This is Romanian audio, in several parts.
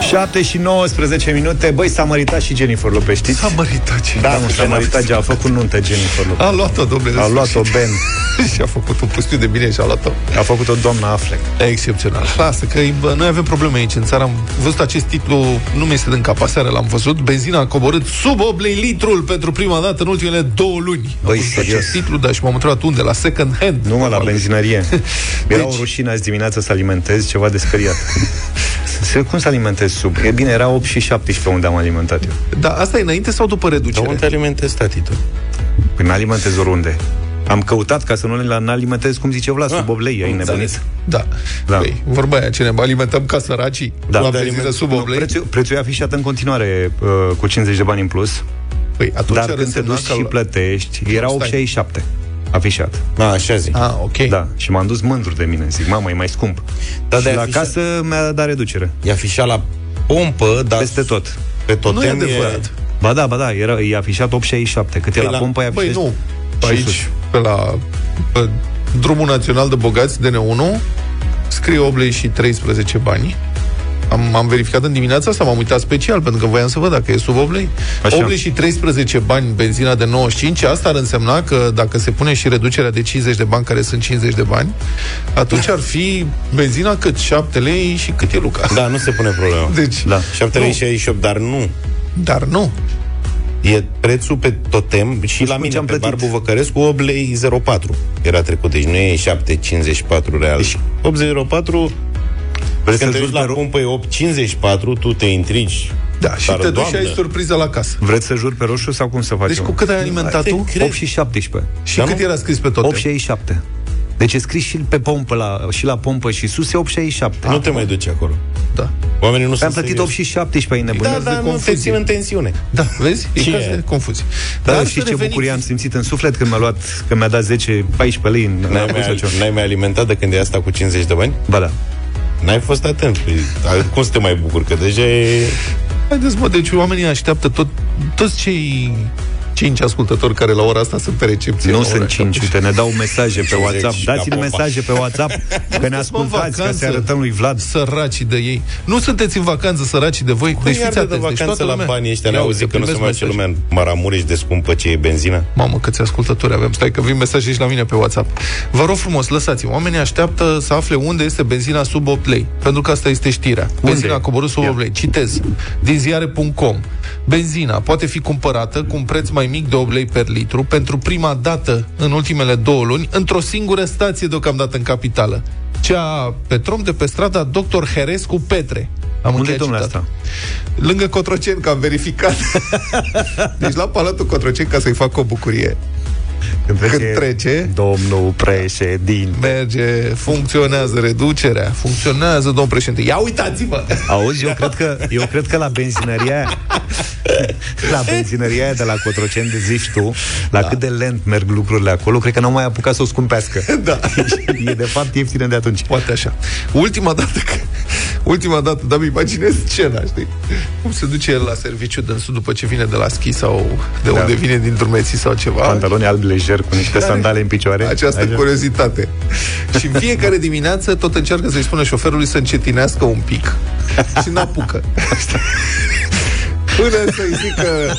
7 și 19 minute. Băi, s-a măritat și Jennifer Lopez, știți? S-a măritat ce? Da, mă, s-a măritat, a făcut nuntă Jennifer Lopez. A luat-o, domnule. A luat-o Ben. și a făcut un pustiu de bine și a luat-o. A făcut-o doamna Affleck. Excepțional. Lasă că bă, noi avem probleme aici în țară. Am văzut acest titlu, nu mi este din cap, aseară l-am văzut. Benzina a coborât sub 8 lei litrul pentru prima dată în ultimele două luni. Băi, Am văzut serios? acest titlu, dar și m-am întrebat unde, la second hand. Nu mă, la Normal. benzinărie. Era Deci- o rușine azi dimineața să alimentezi ceva de speriat. Se- Cum să alimentezi sub? E bine, era 8 și 17 unde am alimentat eu. Da, asta e înainte sau după Dar reducere? unde alimentezi, tati, tu? Păi mi-alimentez oriunde. Am căutat ca să nu le alimentez, cum zice Vlad, sub 8 lei. Ai nebunit? Da. Da. Păi, vorba aia, ce ne alimentăm ca săracii? Da. La De benzină aliment- sub 8 lei? Prețul, prețul e afișat în continuare uh, cu 50 de bani în plus, Păi, atunci dar ar când te însemna duci că- și plătești, era stai. 8,67 afișat. A, așa zi. Ah, ok. Da, și m-am dus mândru de mine. Zic, mamă, e mai scump. Da, și de la afișat- casă mi-a dat reducere. E afișat la pompă, dar Peste tot. pe totem Nu e adevărat. Ba da, ba da, era, e afișat 8,67. Cât e Păi la la- pompă, e Păi afișat... nu. Și Aici, sus. pe la pe drumul național de bogați, DN1, scrie 8 lei și 13 bani. Am, am verificat în dimineața asta, m-am uitat special, pentru că voiam să văd dacă e sub 8 lei. Așa. 8 lei și 13 bani benzina de 95, asta ar însemna că dacă se pune și reducerea de 50 de bani, care sunt 50 de bani, atunci ar fi benzina cât? 7 lei și cât e Luca? Da, nu se pune problema. Deci, Da. 7 lei Nu. 68, dar nu. dar nu. E prețul pe totem și știu la ce mine, am pe plătit. Barbu Văcărescu, 8 lei 04 era trecut. Deci nu e 7,54 real. Deci- 8,04 Vrei când să te jur duci pe la ro- pompă e 8,54, tu te intrigi. Da, și Dar, te duci și Doamne, ai surpriză la casă. Vreți să jur pe roșu sau cum să facem? Deci cu cât ai alimentat te tu? cred. 8 și 17. Și Dar cât nu- era scris pe tot? 8,67. Deci e scris și pe pompă la, și la pompă și sus e 8,67. Nu te mai duci acolo. Da. Oamenii nu Am sunt plătit 8 serioși. și 17 ai Da, nebunit. da, de nu te confuzie. țin în tensiune. Da, vezi? E Ce caz e? de confuzie. Dar Dar știi să ce revenim- bucurie am simțit în suflet când mi-a luat, când mi-a dat 10, 14 lei în N-ai în mai, Buzăcior. n-ai mai alimentat de când e asta cu 50 de bani? Ba da. N-ai fost atent. Păi, a- cum să te mai bucuri? Că deja e... Haideți, mă, deci oamenii așteaptă tot, toți cei cinci ascultători care la ora asta sunt pe recepție. Nu la sunt ora 5, uite, ne dau mesaje pe 50 WhatsApp. și Dați-ne la popa. mesaje pe WhatsApp că ne ascultați, ca să arătăm lui Vlad. Săracii de ei. Nu sunteți în vacanță săracii de voi? Cum deci iar fiți de, de atenți. Deci vacanță toată la lumea... banii ăștia? Ia Ne uite, auzit că nu se primesc mai face mesaje. lumea în Maramureș de scumpă ce e benzină? Mamă, câți ascultători avem. Stai că vin mesaje și la mine pe WhatsApp. Vă rog frumos, lăsați Oamenii așteaptă să afle unde este benzina sub 8 lei. Pentru că asta este știrea. Benzina a coborât sub Ia. 8 lei. Citez. Din ziare.com. Benzina poate fi cumpărată cu un preț mai mic de 8 lei per litru pentru prima dată în ultimele două luni într-o singură stație deocamdată în capitală. Cea a Petrom de pe strada Dr. Herescu Petre. Am Unde e încheiat domnul citatul. asta? Lângă Cotroceni, că am verificat. deci la Palatul Cotroceni, ca să-i fac o bucurie. Când Când trece, Domnul președinte. merge, funcționează reducerea, funcționează, domn președinte. Ia uitați-vă! Auzi, eu cred că, eu cred că la benzinăria aia, la benzinăria aia de la Cotroceni de zici tu, la da. cât de lent merg lucrurile acolo, cred că n-au mai apucat să o scumpească. Da. e de fapt ieftină de atunci. Poate așa. Ultima dată că... Ultima dată, dar mi imaginez scena, știi? Cum se duce el la serviciu dânsul după ce vine de la schi sau de Da. unde vine din drumeții sau ceva. Pantaloni albi lejer cu niște sandale în picioare. Această Așa. curiozitate. Și în fiecare dimineață tot încearcă să-i spună șoferului să încetinească un pic. Și n-apucă. Până să-i zică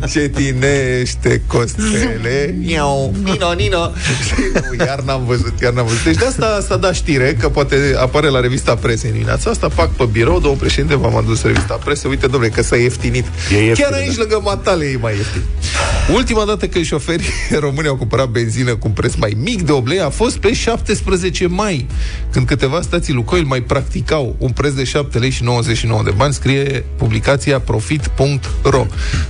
încetinește costele Iau, Nino, Nino. Știi, nu, Iar n-am văzut, iar n-am văzut. Deci de asta s-a dat știre Că poate apare la revista presă în dimineața asta. Pac pe birou, domnul președinte V-am adus revista presă, uite domnule că s-a ieftinit. E ieftin, Chiar aici da. lângă matale e mai ieftin. Ultima dată când șoferii români au cumpărat benzină cu un preț mai mic de 8 lei a fost pe 17 mai, când câteva stații Lucoil mai practicau un preț de 7 lei și 99 de bani, scrie publicația profit.ro.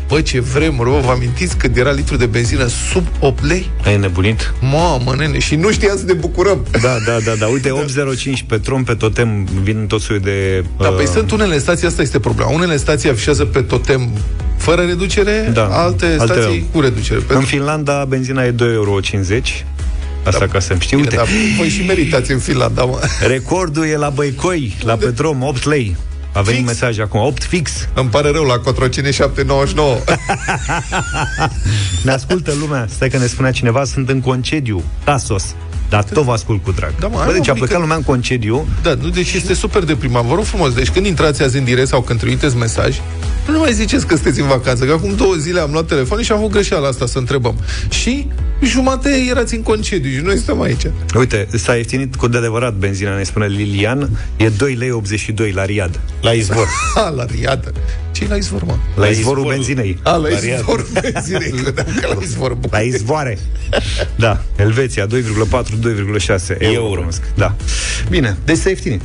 Bă, ce vremuri, bă, vă amintiți când era litru de benzină sub 8 lei? Ai nebunit? Mamă, nene, și nu știam să ne bucurăm. Da, da, da, da. Uite, 805 pe trom, pe totem, vin tot soiul de... Da, uh, păi sunt unele stații, asta este problema. Unele stații afișează pe totem fără reducere, Da, alte altele stații au. cu reducere. În Pentru Finlanda, benzina e 2,50 euro. Asta da. ca să-mi știi. Bine, Uite, dar voi și meritați în Finlanda, mă. recordul e la Băicoi, la Petrom, 8 lei. A venit Fix? mesaj acum, 8 fix. Îmi pare rău, la Cotroceni 799. Ne ascultă lumea. Stai că ne spunea cineva, sunt în concediu. Tasos. dar tot vă ascult cu drag. Da, mă, Bă, hai, deci mă, a plecat că- lumea în concediu, Da, nu, deci este super deprimant. Vă rog frumos, deci când intrați azi în direct sau când trimiteți mesaj, nu mai ziceți că sunteți în vacanță, că acum două zile am luat telefon și am avut greșeala asta să întrebăm. Și jumate erați în concediu și noi stăm aici. uite, s-a ieftinit cu de adevărat benzina, ne spune Lilian, e 2 lei 82 la Riad. La izvor. Ha, la riadă. ce la izvor, mă? La, La izvorul izvorul. benzinei. A, la La Riad. izvor benzinei, credeam că la izvor La izvoare. Da, Elveția 2,4 2,6 euro. Euro. cunosc. Da. Bine, deci s-a ieftinit.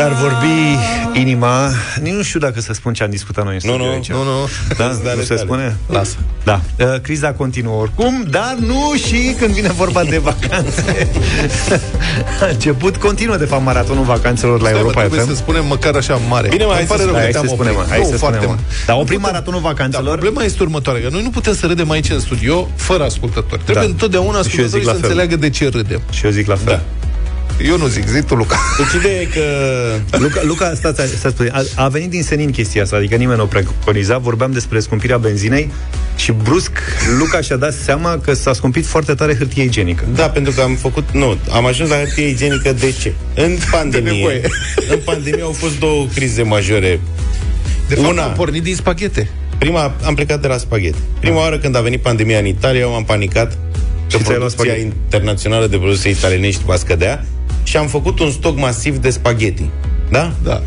Dar vorbi inima, nici nu știu dacă să spun ce am discutat noi în Nu, studio nu, aici. Nu, nu. Da, Lasă, nu dale, se dale. spune? Lasă. Da. Uh, criza continuă oricum, dar nu și când vine vorba de vacanțe. A început, continuă de fapt maratonul vacanțelor la Stai, mă, Europa trebuie FM. să spunem măcar așa mare. Bine, mă, Îmi hai pare să rău spunem. că Hai să te-am spunem, oprit. hai Nu, să foarte spunem. mult. Dar Nu oprim putem- maratonul Da, vacanțelor. problema este următoarea, că noi nu putem să râdem aici în studio fără ascultători. Trebuie Da. întotdeauna Și eu zic ascultătorii la să fel. înțeleagă de ce râdem. Și eu zic la fel. Da. Eu nu zic, zi tu, Luca. Deci ideea e că... Luca, Luca stați, stați, puțin. a, a venit din senin chestia asta, adică nimeni nu o preconiza, vorbeam despre scumpirea benzinei și brusc Luca și-a dat seama că s-a scumpit foarte tare hârtie igienică. Da, pentru că am făcut... Nu, am ajuns la hârtie igienică de ce? În pandemie... nevoie. în pandemie au fost două crize majore. De fapt, Una. am pornit din spaghete. Prima, am plecat de la spaghetti. Prima oară când a venit pandemia în Italia, eu am panicat că Și ți-ai luat producția spaghetti. internațională de produse italienești va scădea și am făcut un stoc masiv de spaghetti. Da? Da.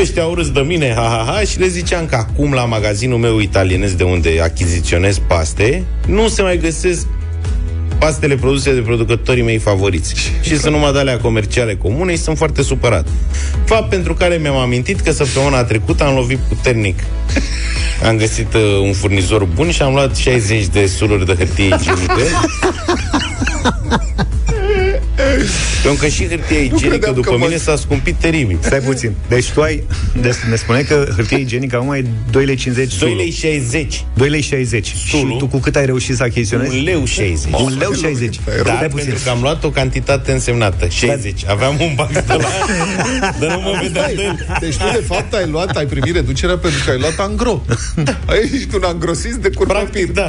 Ăștia au râs de mine, ha, ha, ha, și le ziceam că acum la magazinul meu italienesc de unde achiziționez paste, nu se mai găsesc pastele produse de producătorii mei favoriți. și sunt numai de alea comerciale comune și sunt foarte supărat. Fapt pentru care mi-am amintit că săptămâna trecută am lovit puternic. Am găsit uh, un furnizor bun și am luat 60 de suluri de hârtie igienică. Pentru că și hârtia igienică, credeam după că mă- mine, s-a scumpit teribil. Stai puțin. Deci tu ai... Deci ne spune că hârtie igienică acum e 2,50 lei 2 lei 60. 2 lei 60. Și Sulul. tu cu cât ai reușit să achiziționezi? Un leu 60. Un leu 60. Dar Dar Stai puțin. pentru că am luat o cantitate însemnată, 60. Aveam un bax de la... Dar nu mă vedeam de el. Deci tu, de fapt, ai luat, ai primit reducerea pentru că ai luat angro. Ai ești un angrosist de curpapir. Practic, da.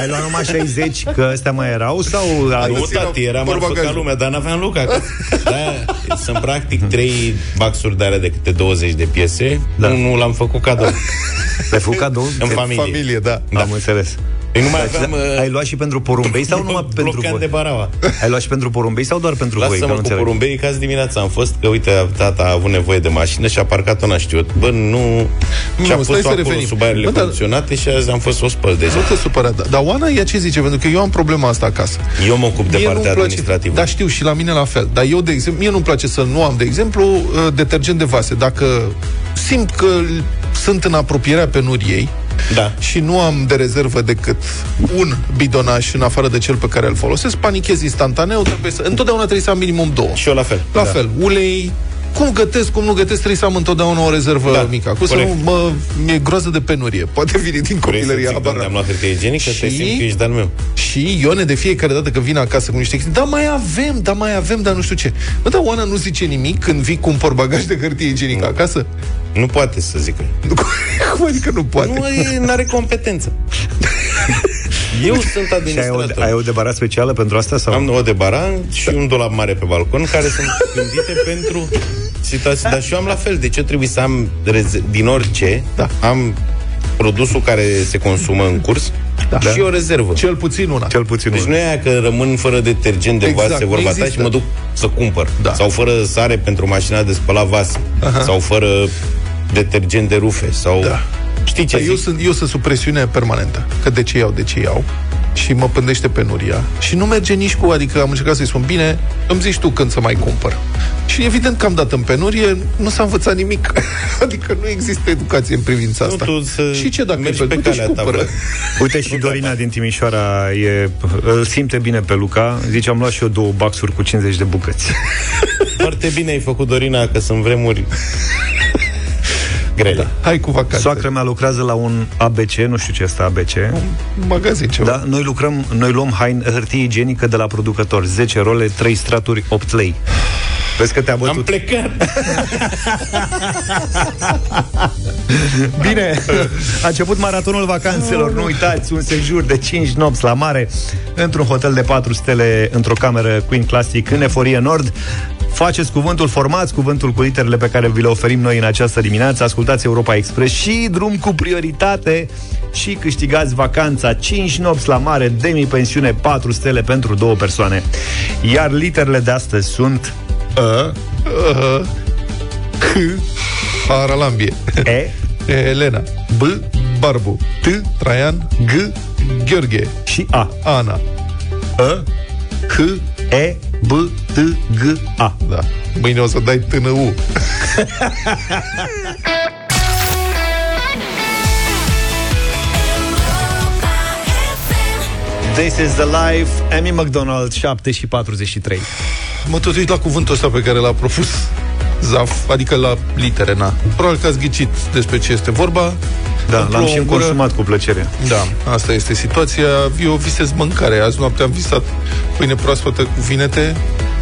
Ai luat numai 60, că astea mai erau? Sau ai... Nu, găsit tati, la era marfă ca porbagajul. lumea, dar n-aveam Luca. că- Da, sunt practic trei baxuri de alea de câte 20 de piese. Da. Da. Unul l-am făcut cadou Le făcut cadou? în familie. Familie, da. Da. Am înțeles. Păi nu mai Da, aveam... uh, ai luat și pentru porumbei sau numai pentru blocan voi? de baraua. Ai luat și pentru porumbei sau doar pentru voi? Că nu Lasă-mă cu înțeleg. porumbei, că azi dimineața am fost, că uite, tata a avut nevoie de mașină și a parcat-o n-a știut. Bă, nu... Și a Nu, stai pus să acolo revenim. sub aerele Bă, dar- condiționate și azi am fost să o spăl deja. Nu te supăra, da. dar Oana ea ce zice? Pentru că eu am problema asta acasă. Eu mă ocup de Mie partea nu-mi place, administrativă. Da, știu, și la mine la fel. Dar eu, de exemplu, mie nu-mi place să nu am, de exemplu, uh, detergent de vase. Dacă simt că l- sunt în apropierea penuriei Da. și nu am de rezervă decât un bidonaș în afară de cel pe care îl folosesc, panichez instantaneu, trebuie să... Întotdeauna trebuie să am minimum două. Și eu la fel. La fel, ulei, cum gătesc, cum nu gătesc, trebuie să am întotdeauna o rezervă Da, mică. Acum să corect. nu mă, mi-e groază de penurie. Poate vine din Vrei să copilărie, zic de habar unde am n-am. luat hârtie igienică? Te Și- simt că ești de-al meu. Și Ione de fiecare dată când vine acasă cu niște chestii, da, mai avem, da, mai avem, dar nu știu ce. Bă, dar Oana nu zice nimic când vii cu un porbagaj de hârtie igienică acasă? Nu poate să zică. Nu, cum adică nu poate? Nu are competență. Eu sunt Și ai o, administrator. ai o debarat specială pentru asta? Sau? Am o de baran și un dulap mare pe balcon care sunt gândite pentru situații. Dar și eu am la fel. Deci eu trebuie să am reze- din orice, Da. am produsul care se consumă în curs Da. și o rezervă. Cel puțin una. Cel puțin Deci unul. nu e aia că rămân fără detergent de Exact, vase nu vorba ta există. și mă duc să cumpăr. Da. Sau fără sare pentru mașina de spălat vase. Sau fără detergent de rufe. Sau... Da. Știi ce Dar eu zic? sunt, eu sunt sub presiune permanentă. Că de ce iau, de ce iau. Și mă pândește penuria. Și nu merge nici cu, adică am încercat să-i spun, bine, îmi zici tu când să mai cumpăr. Și evident că am dat în penurie, nu s-a învățat nimic. adică nu există educație în privința Nu, asta. tu să și ce dacă mergi e pe du-te și calea ta, cumpără. Vlad. Uite și Dorina din Timișoara e, îl simte bine pe Luca. Zice, am luat și eu două baxuri cu 50 de bucăți. Foarte bine ai făcut, Dorina, că sunt vremuri grele. Hai cu vacanțe. Soacra mea lucrează la un ABC, nu știu ce este ABC. Un magazin ceva. Da, noi lucrăm, noi luăm hain, hârtie igienică de la producător, 10 role, 3 straturi, 8 lei. Vezi că te-a Am bătut. plecat. Bine, a început maratonul vacanțelor. Nu uitați, un sejur de 5 nopți la mare într-un hotel de 4 stele într-o cameră Queen Classic în Eforie Nord. Faceți cuvântul, formați cuvântul cu literele pe care vi le oferim noi în această dimineață. Ascultați Europa Express și drum cu prioritate și câștigați vacanța 5 nopți la mare, demi-pensiune 4 stele pentru două persoane. Iar literele de astăzi sunt A, A, H, Haralambie. E, Elena. B, Barbu. T, Traian. G, Gheorghe. și A. Ana. A, H, E, B, T, G, A. da. Mâine o să dai TNU. This is the life Amy McDonald 7 și 43 Mă tot uit la cuvântul ăsta pe care l-a propus Zaf, adică la litere, na. Probabil că ați ghicit despre ce este vorba. Da, Îmi l-am plouă și în gură. consumat cu plăcere Da, asta este situația. Eu visez mâncare. Azi noapte am visat pâine proaspătă cu vinete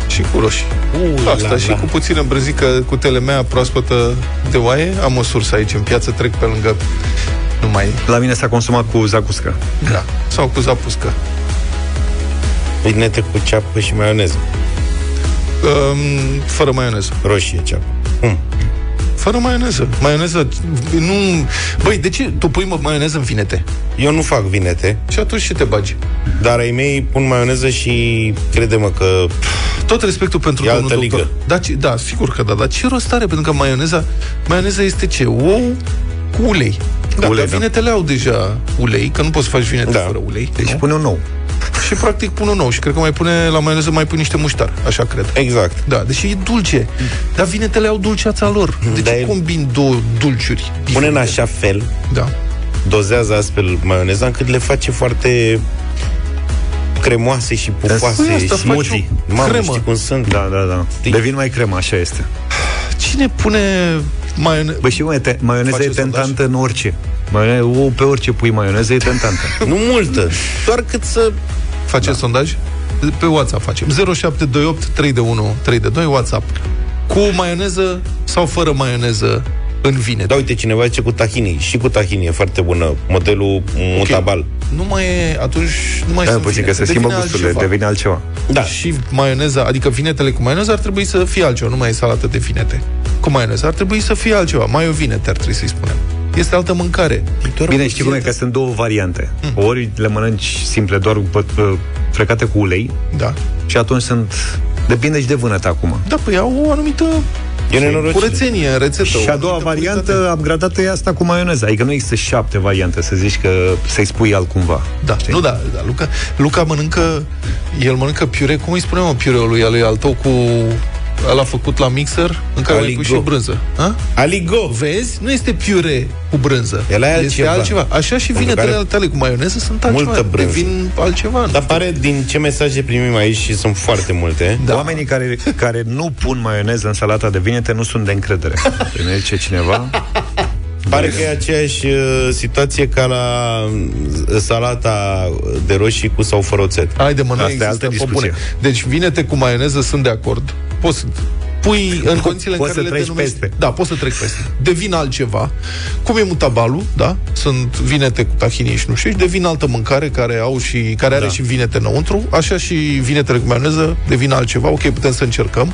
și cu roșii. Uh, Asta la, și la. cu puțină brăzică cu telemea proaspătă de oaie. Am o sursă aici în piață, trec pe lângă nu mai La mine s-a consumat cu zacuscă da. Sau cu zapuscă. Vinete cu ceapă și maioneză. Um, fără maioneză. Roșie ceapă. Mm. Fără maioneză. Maioneză nu... Băi, de ce tu pui mă, maioneză în vinete? Eu nu fac vinete, Și atunci ce te bagi? dar ai mei pun maioneză și crede-mă că Tot respectul pentru E domnul altă doctor. ligă. Da, ce, da, sigur că da, dar ce rost are? Pentru că maioneza, maioneza este ce? Ou cu ulei. Da, ulei, dar da. vinetele au deja ulei, că nu poți să faci vinete Da. fără ulei. Deci nu? pune un nou Și practic pun un nou și cred că mai pune la maioneză mai pune niște muștar, așa cred. exact. Da, deși e dulce. Dar vinetele au dulceața lor. De Da, ce e- combin două dulciuri? Pune în diferite? așa fel, Da. dozează astfel maioneza încât le face foarte cremoase și pufoase Păi asta și faci smoothie. o Mamă, cremă. știi cum sunt? Da, da, da Devin mai cremă, așa este Cine pune maioneză? Bă, și mă, te, maioneza Face e sondaj? tentantă în orice Maioneză, o, Pe orice pui maioneză e tentantă Nu multă, doar cât să... Face da. sondaj? Pe WhatsApp facem. 0728 3 de 1 3 de 2 WhatsApp. Cu maioneză sau fără maioneză în vine. Da, uite, cineva zice cu tahini. Și cu tahini e foarte bună. Modelul mutabal. Nu mai e, atunci nu mai Da, sunt puțin că vinete, se schimbă devine gusturile altceva. Devine altceva Da. Și maioneza, adică vinetele cu maioneză ar trebui să fie altceva, nu mai e salată de vinete. Cu maioneză ar trebui să fie altceva, mai o vinete ar trebui să-i spunem. Este altă mâncare. Bine, știi cum e? Că sunt două variante Ori le mănânci simple, doar bă, bă, frecate cu ulei Da. Și atunci sunt Depinde și de vânătă acum Da, păi au o anumită E nenorocire. curățenie în rețetă. Și o a doua anumită variantă puritate. upgradată e asta cu maioneza Adică nu există șapte variante Să zici că să-i spui altcumva Da, Știi? nu da, da, Luca, Luca mănâncă, el mănâncă piure, cum îi spunem, mă, piureul lui, al lui al tău cu ăla făcut la mixer, în care ai Aligo. pus și brânză. A? Aligo. Vezi? Nu este piure cu brânză. El e Este altceva. altceva. Așa și Pentru vinetele care- tale cu maioneză sunt altceva. Multă brânză. Devin altceva. Dar pare din ce mesaje primim aici și sunt foarte multe. Da. Oamenii care, care nu pun maioneză în salata de vinete nu sunt de încredere. Ne zice cineva. Pare că e aceeași uh, situație ca la uh, salata de roșii cu sau fără oțet. Haide, mă, nu Asta e există altă o discuție. bune. Deci vinete cu maioneză sunt de acord. Poți pui în condițiile în poți care să le treci denumești. peste. Da, poți să trec peste. Devin altceva. Cum e mutabalul, da? Sunt vinete cu tahini și nu știu, și devin altă mâncare care au și care are Da. și vinete înăuntru. Așa și vinetele cu maioneză devin altceva. Ok, putem să încercăm.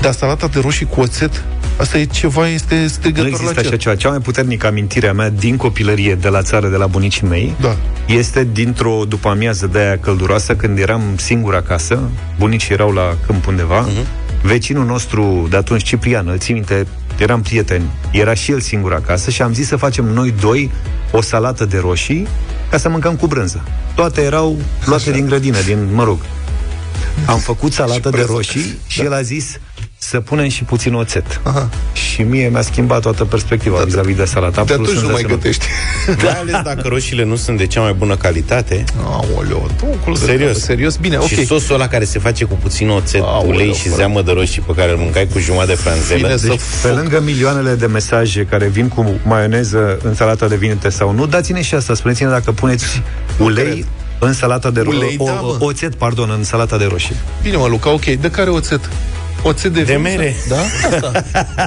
Dar salata de roșii cu oțet, asta e ceva, este Nu strigător există la cer. așa ceva. Cea mai puternică amintire a mea din copilărie, de la țară, de la bunicii mei, Da. este dintr-o după amiază de aia călduroasă, când eram singur acasă, bunicii erau la câmp undeva, uh-huh. vecinul nostru de atunci, Ciprian, îl țin minte, eram prieteni, era și el singur acasă și am zis să facem noi doi o salată de roșii ca să mâncăm cu brânză. Toate erau luate din grădină, din, mă rog. Am făcut salată de roșii și el a zis să punem și puțin oțet. Aha. Și mie mi-a schimbat toată perspectiva Da, vis-a-vis de salată. De Absolut atunci nu mai senzațional. gătești. Mai ales dacă roșiile nu sunt de cea mai bună calitate. Aoleo, tu, Serios. Serios? Bine, ok. Și sosul ăla care se face cu puțin oțet, Aoleu, ulei și frate. zeamă de roșii pe care îl mâncai cu jumătate de franzelă. Bine să Deci, pe foc. lângă milioanele de mesaje care vin cu maioneză în salata de vinete sau nu, dați-ne și asta, spuneți-ne dacă puneți ulei în salata de Ulei, roșii. da, mă. oțet, pardon, în salata de roșii. Bine, mă, Luca, ok. De care oțet? Oțet de, De vin, mere. Da? Asta.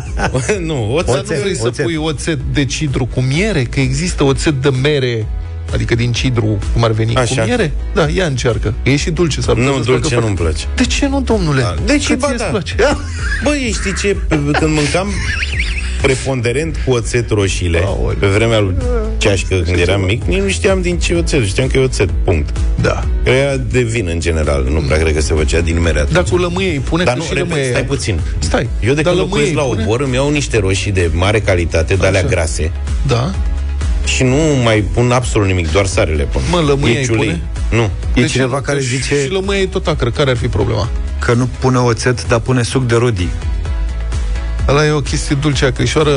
nu, Dar oțet, nu vrei să oțet. pui oțet de cidru cu miere? Că există oțet de mere Adică din cidru, cum ar veni, Așa. cu miere? Da, ia încearcă. E și dulce, s-ar putea Nu, să-ți facă dulce foarte- nu-mi place. De ce nu, domnule? Da. De ce, Că ba ție da. îți place? Băi, știi ce? Pe- Când mâncam preponderent cu oțet roșiile, Aoleu. pe vremea lui Ceașcă, când eram mic, nici nu știam din ce oțet, știam că e oțet, punct. Da. Era de vin în general, nu prea cred că se făcea din mere atunci. Dar cu lămâie îi pune Dar că nu, și repet, lămâie stai puțin. Stai. Eu de Dar când lămâie locuiesc la îi pune? obor, îmi iau niște roșii de mare calitate, de alea Așa. grase, Da. și nu mai pun absolut nimic, doar sarele pun. Mă, lămâie E îi ciulei. pune? Nu. E Deci cineva nu- care și- zice Și lămâie e tot acră. Care ar fi problema? că nu pune oțet, dar pune suc de rodii. Ăla e o chestie dulce, acrișoară.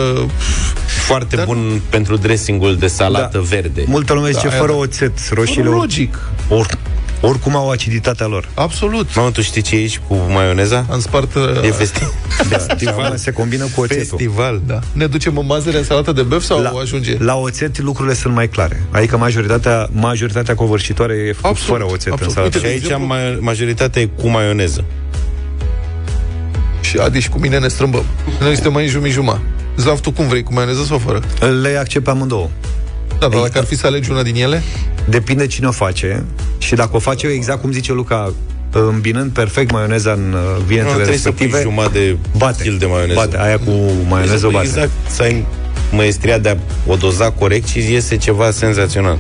Foarte Dar- bun pentru dressingul de salată Da. verde. Multă lume zice aia fără da. oțet, roșiile Logic. or, oricum au aciditatea lor. Absolut. Mamă, tu știi ce e aici cu maioneza? Am spart... uh, E festi- Festival se combină cu oțetul. festival. Da. Ne ducem în mazăre în salată de băf sau La, ajunge? la oțet lucrurile sunt mai clare. Adică majoritatea, majoritatea covârșitoare e făcut Absolut, fără oțet absolut. în salată. Și De aici exemplu- ma- majoritatea e cu maioneză. Și Adi și cu mine ne strâmbăm. Noi suntem mai jumătate. Zav, tu cum vrei, cu maioneză sau fără? Le accept pe amândouă. Da, dar dacă ar fi să alegi una din ele, Depinde cine o face și dacă o face exact cum zice Luca, îmbinând perfect maioneza în uh, Nu, vinetele trebuie să pui respective, jumătate de bate. stil de maioneză. Bate, aia cu maioneză Trebuie să pui bate. Exact, să ai măestria de a o doza corect și iese ceva senzațional.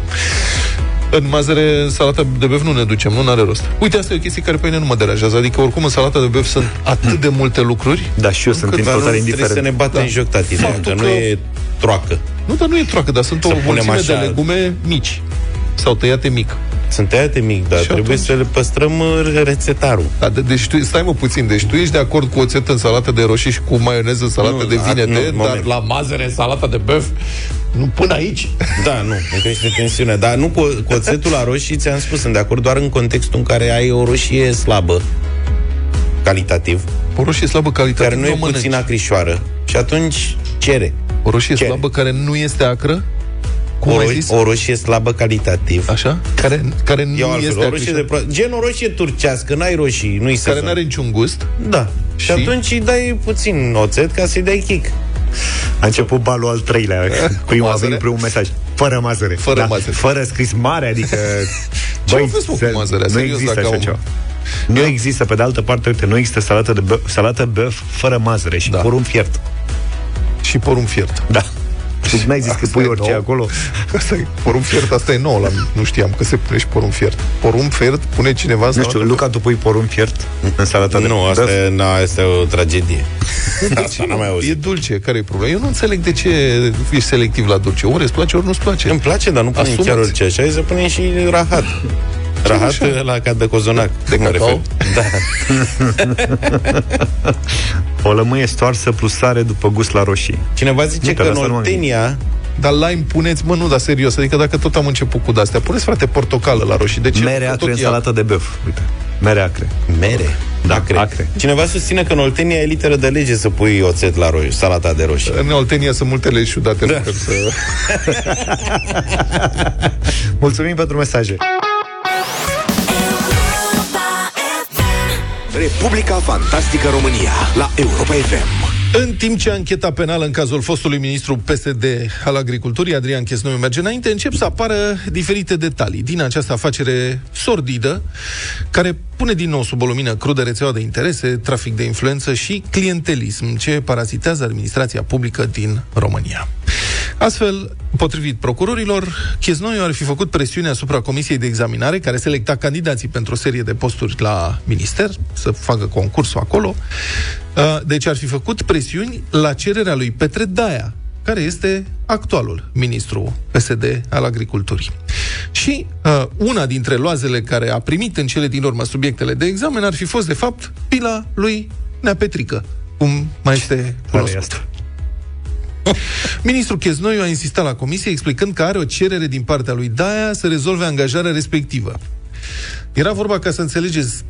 În mazăre, în salata de băf nu ne ducem, nu are rost. Uite, asta e o chestie care pe mine nu mă deranjează. Adică, oricum, în salata de băf sunt atât de multe lucruri. Da, și eu sunt Încât- în Dar nu total trebuie să indiferent. ne batem Da. joc, tati, de Faptul că nu că- e troacă. Nu, dar nu e troacă, dar sunt Să o punem mulțime așa- de legume mici. Sau tăiate mic. Sunt tăiate mic, dar Și trebuie atunci? să le păstrăm uh, rețetarul. Da, de, deci tu, stai mă puțin, deci tu ești de acord cu oțet în salată de roșii și cu maioneză în salată Nu, de a- vinete, nu, dar moment. la mazăre în salata de băf, nu până aici. Da, nu, îmi crește tensiunea. Dar nu cu, cu oțetul la roșii, ți-am spus, sunt de acord doar în contextul în care ai o roșie slabă, calitativ, O roșie slabă calitate. care nu e o mănânci. puțin acrișoară. Și atunci cere. O roșie Cere. slabă care nu este acră? Cum O, ai ro- zis? o roșie slabă calitativ. Așa? Care, care nu Eu altfel, este o roșie de acrișoară. pro... Gen o roșie turcească, n-ai roșii, nu-i Care sezon. nu are niciun gust. Da. Și, Și? atunci îi dai puțin oțet ca să-i dai kick. A început balul al treilea. Primul a Mazăre? venit primul mesaj. Fără mazăre. Fără mazăre. Fără scris mare, adică... Ce au fost, mă, cu se- mazărea? Nu Serios, există dacă așa au- ceva. Nu există, pe de altă parte, uite, nu există salată de băf, salată băf fără mazăre și Da. porumb fiert. Și porumb fiert. Da. Deci n-ai zis că Asta pui e orice nou. acolo. Asta e, porumb fiert, asta e nou, la, nu știam că se pune și porumb fiert. Porumb fiert pune cineva în Nu salată? știu, Luca, tu pui porumb fiert în salata de Nu, asta băf? e, na, asta e o tragedie. asta n-am mai E auzit. dulce, care e problema? Eu nu înțeleg de ce ești selectiv la dulce. Ori îți place, ori nu-ți place. Îmi place, dar nu punem Asumați. chiar orice așa, hai să punem și rahat. Rahat la ca de cozonac. De mă cacao? refer. Da. O lămâie stoarsă plus sare după gust la roșii. Cineva zice Nu, că pe în asta nu m-am Oltenia Dar lime puneți, mă, nu, dar serios, adică dacă tot am început cu de-astea, puneți, frate, portocală la roșii. De ce? Mere Că acre tot în e salată de băf. Uite, mere acre. mere. Da, acre. acre. Cineva susține că în Oltenia e literă de lege să pui oțet la roșii, salata de roșii. În Oltenia sunt multe legi ciudate. Da. nu cred să... Mulțumim pentru mesaje. Republica Fantastică România la Europa FM. În timp ce ancheta penală în cazul fostului ministru PSD al Agriculturii, Adrian Chesnoiu, merge înainte, încep să apară diferite detalii din această afacere sordidă, care pune din nou sub o lumină crudă rețeaua de interese, trafic de influență și clientelism, ce parazitează administrația publică din România. Astfel, potrivit procurorilor, Chesnoiu ar fi făcut presiune asupra Comisiei de Examinare, care selecta candidații pentru o serie de posturi la minister, să facă concursul acolo. Uh, Deci ar fi făcut presiuni la cererea lui Petre Daia, care este actualul ministru PSD al agriculturii. Și uh, una dintre loazele care a primit în cele din urmă subiectele de examen ar fi fost, de fapt, pila lui Nea Petrică, cum mai este Care e cunoscut. Asta? Ministrul Cheznoiu a insistat la comisie explicând că are o cerere din partea lui Daia să rezolve angajarea respectivă. Era vorba ca să înțelegeți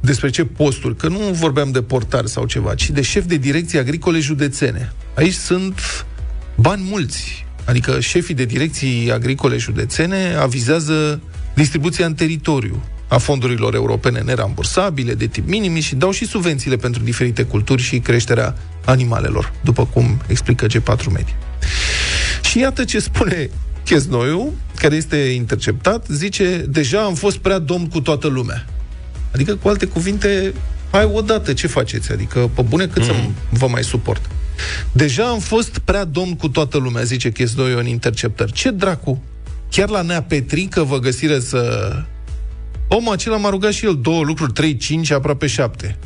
despre ce posturi, că nu vorbeam de portar sau ceva, ci de șef de direcții agricole județene. Aici sunt bani mulți. Adică șefii de direcții agricole județene avizează distribuția în teritoriu a a fondurilor europene nerambursabile de tip minimis și dau și subvențiile pentru diferite culturi și creșterea animalelor, după cum explică G4 Media. Și iată ce spune Chesnoiu, care este interceptat, zice, deja am fost prea domn cu toată lumea. Adică, cu alte cuvinte, hai odată, ce faceți? Adică, pe bune, cât mm. să vă mai suport? Deja am fost prea domn cu toată lumea, zice Chesnoiu în interceptări. Ce dracu? Chiar la Nea Petrică vă găsire să... Omul acela m-a rugat și el două lucruri, trei, cinci, aproape șapte.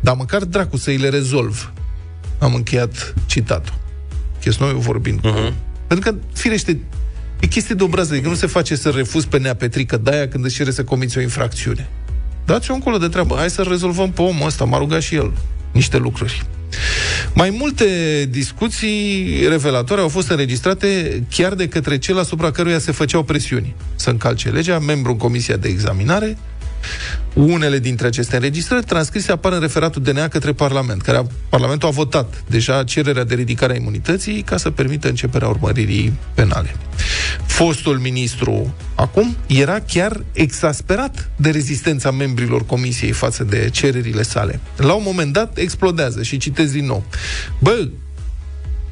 Dar măcar dracu să îi le rezolv. Am încheiat citatul. Chesnoiu vorbind uh-huh. cu... Pentru că, firește, e chestie de obraz, adică nu se face să refuz pe Nea Petrică de când își cere să comiți o infracțiune. Dați-o încolo de treabă. Hai să rezolvăm pe omul ăsta. M-a rugat și el niște lucruri. Mai multe discuții revelatoare au fost înregistrate chiar de către cel asupra căruia se făceau presiuni să încalce legea, membru în comisia de examinare, unele dintre aceste înregistrări transcrise apar în referatul DNA către Parlament, care a, Parlamentul a votat deja cererea de ridicare a imunității ca să permită începerea urmăririi penale. Fostul ministru acum era chiar exasperat de rezistența membrilor comisiei față de cererile sale. La un moment dat explodează și citez din nou. Bă,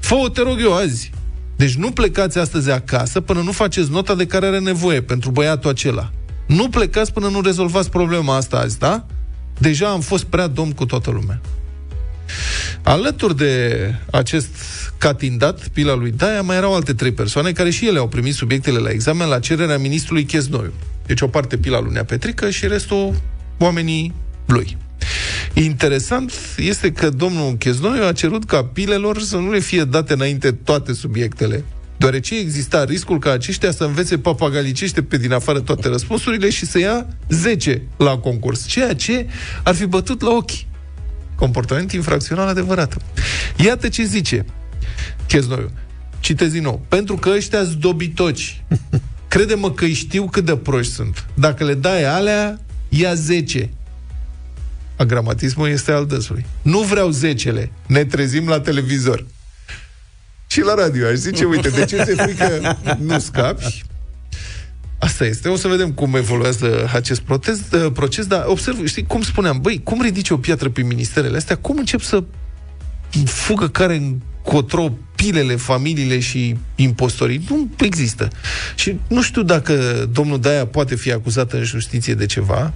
fă te rog eu azi, deci nu plecați astăzi acasă până nu faceți nota de care are nevoie pentru băiatul acela. Nu plecați până nu rezolvați problema asta azi, da? Deja am fost prea domn cu toată lumea. Alături de acest catindat, pila lui Daia, mai erau alte trei persoane care și ele au primit subiectele la examen la cererea ministrului Chesnoiu. Deci o parte pila lui Nea Petrică și restul oamenii lui. Interesant este că domnul Chesnoiu a cerut ca pilelor să nu le fie date înainte toate subiectele, deoarece exista riscul ca aceștia să învețe papagalicește pe din afară toate răspunsurile și să ia 10 la concurs, ceea ce ar fi bătut la ochi. Comportament infracțional adevărat. Iată ce zice Cheznoiu. Citez din nou. Pentru că ăștia dobitoci. Crede-mă că știu cât de proști sunt. Dacă le dai alea, ia 10. Agramatismul este al dăsului. Nu vreau zecele. Ne trezim la televizor și la radio. Aș zice, uite, de ce se frică nu scapi? Asta este. O să vedem cum evoluează acest protest, uh, proces, dar observ, știi, cum spuneam, băi, cum ridici o piatră pe ministerele astea? Cum încep să fugă care în cotro pilele, familiile și impostorii? Nu există. Și nu știu dacă domnul Daia poate fi acuzat în justiție de ceva,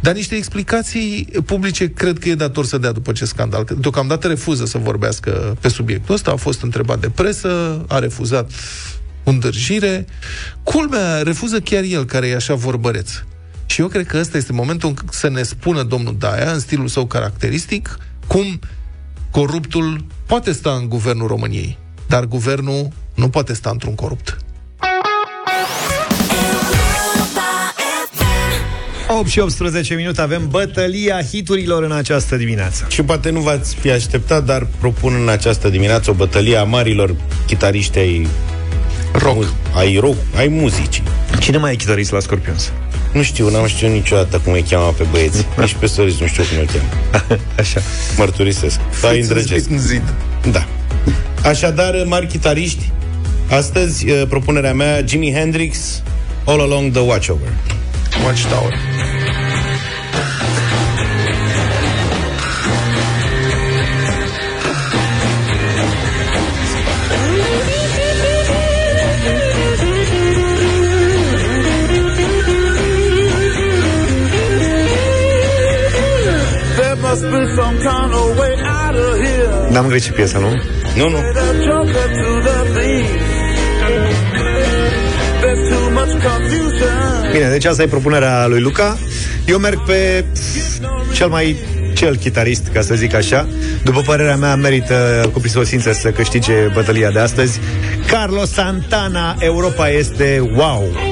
dar niște explicații publice cred că e dator să dea după ce scandal. Deocamdată refuză să vorbească pe subiectul ăsta, a fost întrebat de presă, a refuzat îndârjire. Culmea, refuză chiar el, care e așa vorbăreț. Și eu cred că ăsta este momentul să ne spună domnul Daia, în stilul său caracteristic, cum coruptul poate sta în guvernul României, dar guvernul nu poate sta într-un corupt. 8 și 18 minute avem bătălia hiturilor în această dimineață. Și poate nu v-ați fi așteptat, dar propun în această dimineață o bătălie a marilor chitariști ai Rock. mu- ai rock, ai muzicii. Cine mai e chitarist la Scorpions? Nu știu, n-am știut niciodată cum îi cheamă pe băieți. Nici pe Soris nu știu cum îi cheamă. Așa. Mărturisesc. Da, îi îndrăgesc. În zid. Da. Așadar, mari chitariști, astăzi uh, propunerea mea, Jimi Hendrix, All Along the Watchover. Watchtower. There must be some kind of way out of here. N-am greșit piesa, nu? Nu, nu. Bine, deci asta e propunerea lui Luca. Eu merg pe cel mai cel chitarist, ca să zic așa. După părerea mea, merită cu prisosință să câștige bătălia de astăzi. Carlos Santana, Europa este wow!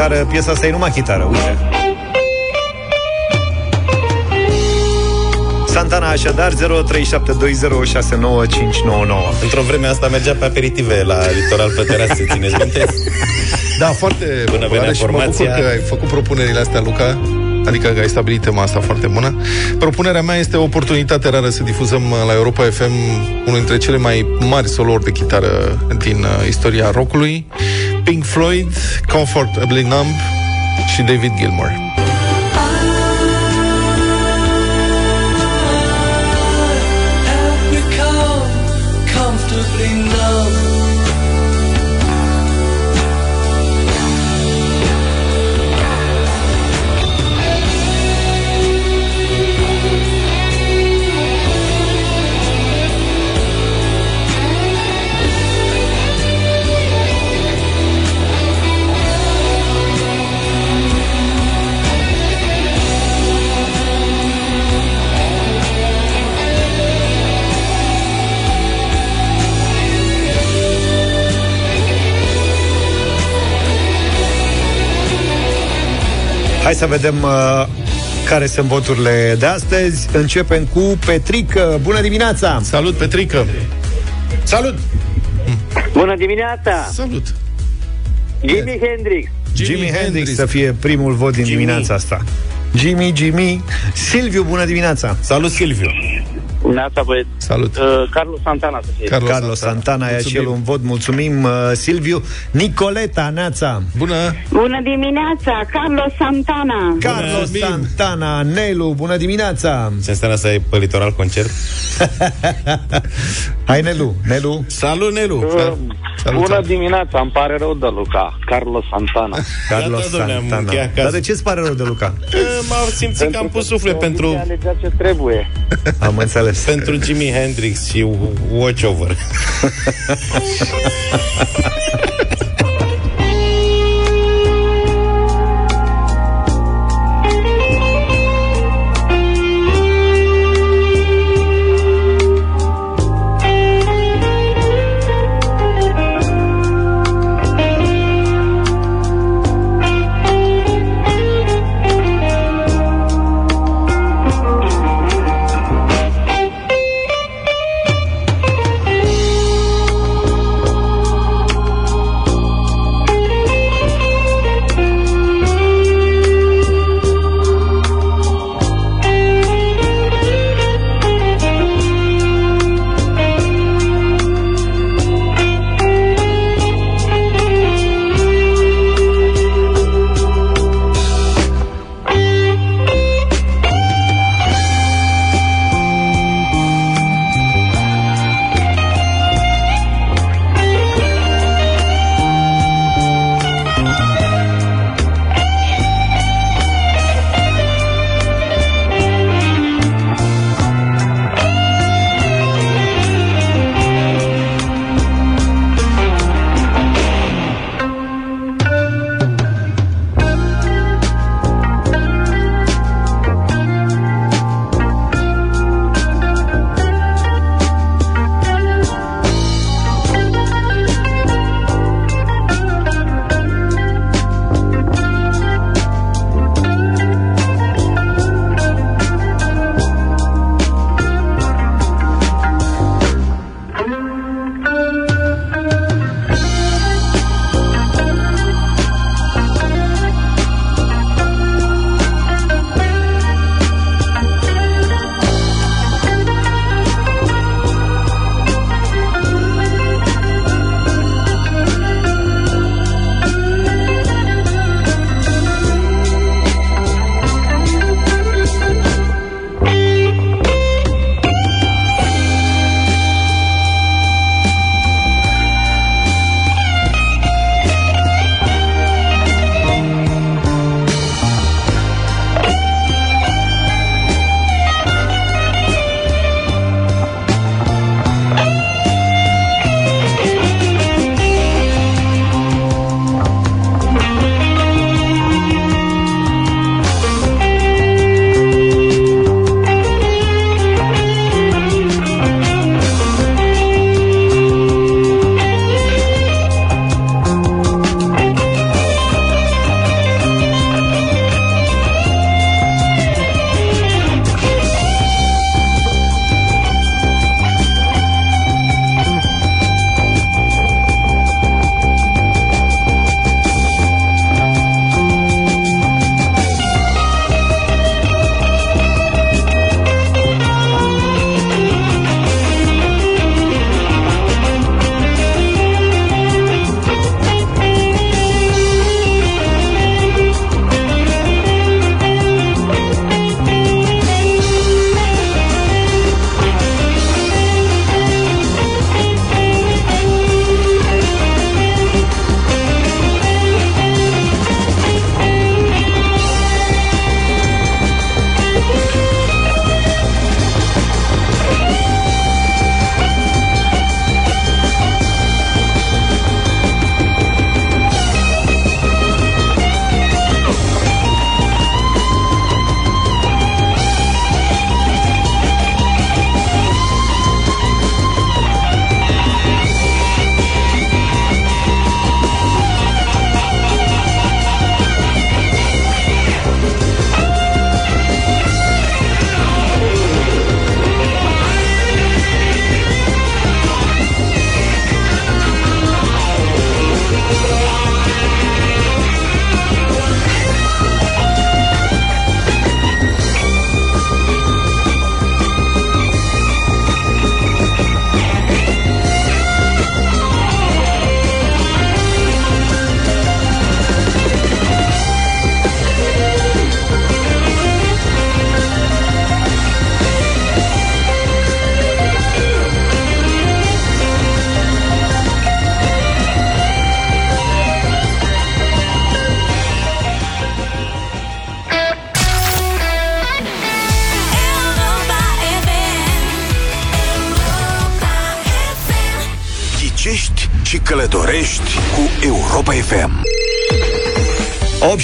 Chitară, piesa asta e numai chitară, uite. Santana Santana, așadar 0372069599. Într-o vreme asta mergea pe aperitive la litoral pe terase, țineți minte? Da, foarte Până populară venea și mă bucur formația. că ai făcut propunerile astea, Luca. Adică că ai stabilit tema asta foarte bună. Propunerea mea este o oportunitate rară să difuzăm uh, la Europa FM unul dintre cele mai mari solouri de chitară din uh, istoria rockului. Pink Floyd, Comfortably Numb și David Gilmour. Hai să vedem uh, care sunt voturile de astăzi. Începem cu Petrică. Bună dimineața! Salut, Petrică! Salut! Bună dimineața! Salut! Jimi Hendrix. Jimi, Hendrix să fie primul vot din Jimi. dimineața asta. Jimmy, Jimmy. Silviu, bună dimineața! Salut, Silviu! Neața, băieți. Salut! Uh, Carlos Santana să fie. Carlos, Carlos Santana, e și Mulțumim. el un vot. Mulțumim, uh, Silviu. Nicoleta, Neața. Bună! Bună dimineața, Carlos Santana. Carlos Mulțumim. Santana, Nelu, bună dimineața! Ce înseamnă să ai pe litoral concert? Hai, Nelu, Nelu. Salut, Nelu! Uh, Salut, Bună salut. dimineața, îmi pare rău de Luca. Carlos Santana. Carlos Gata, domnule, am Santana. încheiat cazul. Dar de ce îți pare rău de Luca? Că M-am simțit că am pus suflet Pentru... pentru, alegea ce trebuie. Am înțeles. Pentru Jimi Hendrix și Watch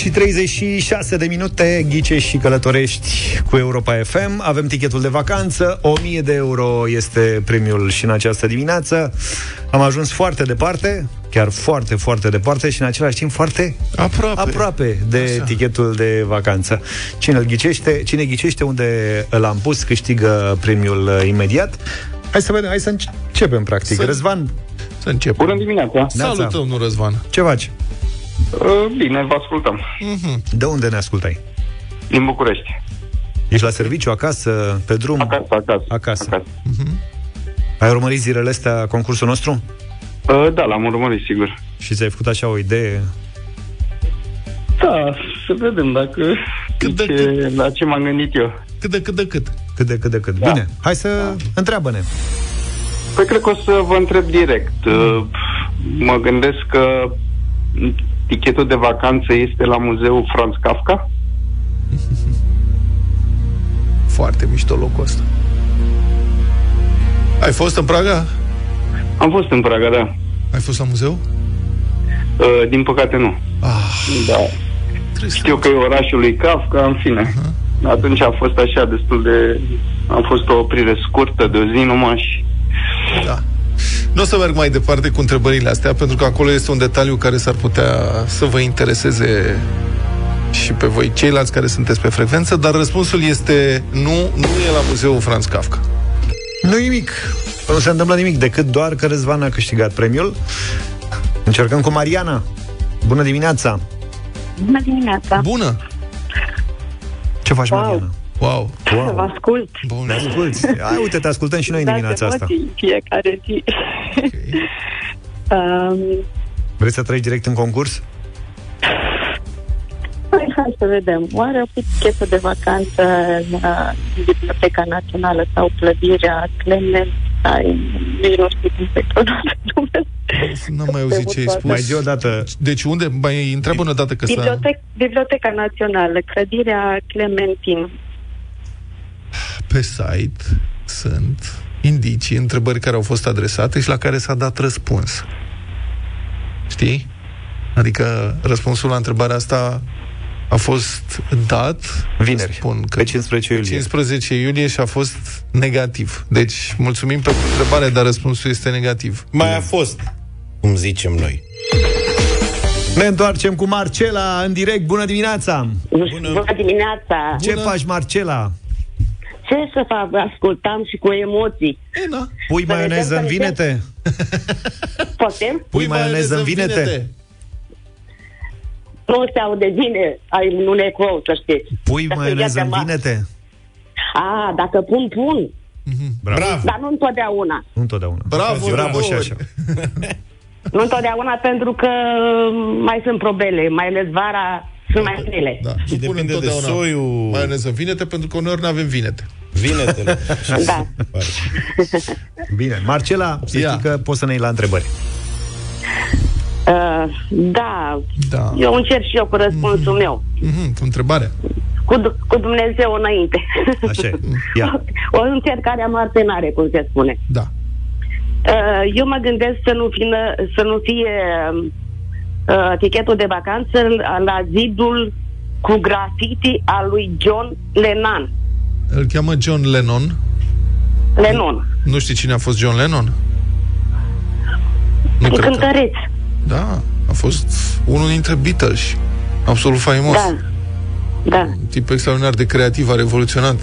și 36 de minute, ghicești și călătorești cu Europa FM. Avem tichetul de vacanță, 1000 de euro este premiul și în această dimineață. Am ajuns foarte departe, chiar foarte, foarte departe și în același timp foarte Aproape. aproape de Așa. tichetul de vacanță. Cine îl ghicește, cine ghicește unde l-am pus, câștigă premiul uh, imediat. Hai să vedem, hai să începem practic. Să- Răzvan, Să începem. Bună dimineața! Salut, domnul Răzvan. ce faci? Uh, Bine, vă ascultăm. De unde ne ascultai? Din București. Ești la serviciu, acasă, pe drum? Acasă, acasă. Acasă. acasă. Ai urmărit zilele astea concursul nostru? Uh, Da, l-am urmărit, sigur. Și ți-ai făcut așa o idee? Da, să vedem dacă... Cât de ce, la ce m-am gândit eu. Cât de cât de cât. Cât de cât de cât. Da. Bine, hai să întreabă-ne. Păi cred că o să vă întreb direct. Uh, Mă gândesc că tichetul de vacanță este la muzeul Franz Kafka. Foarte mișto locul ăsta. Ai fost în Praga? Am fost în Praga, da. Ai fost la muzeu? Uh, Din păcate nu. Ah, Da. trist. Știu că e orașul lui Kafka, în fine. Atunci a fost așa destul de... A fost o oprire scurtă de o zi numai și... Da. Nu o să merg mai departe cu întrebările astea, pentru că acolo este un detaliu care s-ar putea să vă intereseze și pe voi ceilalți care sunteți pe frecvență, dar răspunsul este nu, nu e la muzeul Franz Kafka. nu nimic. Nu se întâmplă nimic, decât doar că Răzvan a câștigat premiul. Încercăm cu Mariana. Bună dimineața! Bună dimineața! Bună! Ce faci, Wow. Mariana? Wow! Vă Wow! ascult. Bun. Ne asculti? Hai, uite, te ascultăm și noi în Dați dimineața asta. emoții în fiecare zi. um, Vrei să treci direct în concurs? Păi, hai să vedem. Oare o fi tichetă de vacanță la Biblioteca Națională sau clădirea Clement? Ai, nici nu știu cum se pronunță numele. N-am mai auzit ce ai spus. Mai zi o dată. Deci unde? Mai întreabă o dată că s-a... Bibliotec, Biblioteca Națională, clădirea Clementin. Pe site sunt indicii, întrebări care au fost adresate și la care s-a dat răspuns. Știi? Adică răspunsul la întrebarea asta a fost dat Vineri, spun că pe 15 iulie. 15 iulie și a fost negativ. Deci, mulțumim pentru întrebare, dar răspunsul este negativ. Mai a fost, cum zicem noi. Ne întoarcem cu Marcela în direct. Bună dimineața! Bună, Bună dimineața! Ce faci, Marcela? Ce să fac? Ascultam și cu emoții. E, na. Pui Să maioneză vedem în că vinete? Putem? Pui maioneză în vinete? Nu se aude bine, ai un ecou, să știți. Pui Dacă maioneză ia în de ma- vinete? A, dacă pun, pun. Bravo. Bravo! Dar nu întotdeauna. Nu întotdeauna. Bravo, Bravo și bravo. așa. Nu întotdeauna pentru că mai sunt probele, mai ales vara sunt mai grele. Da. Și Nu pun depinde de întotdeauna soiul Maioneză în vinete, pentru că uneori nu avem vinete. vinetele. Da. Bine. Marcela, să Ia. știi că poți să ne iei la întrebări. Uh, da, Da. eu încerc și eu cu răspunsul meu. Mhm, întrebarea. Cu, cu Dumnezeu înainte. Așa e. Ia. o încercare a martenare, cum se spune. Da. Uh, eu mă gândesc să nu, fină, să nu fie uh, tichetul de vacanță la, la zidul cu grafiti al lui John Lennon. Îl cheamă John Lennon. Lennon. Nu știi cine a fost John Lennon? Nu E cred că... cântăreț. Da, a fost unul dintre Beatles. Absolut faimos. Da. Da. Un tip extraordinar de creativ, a revoluționat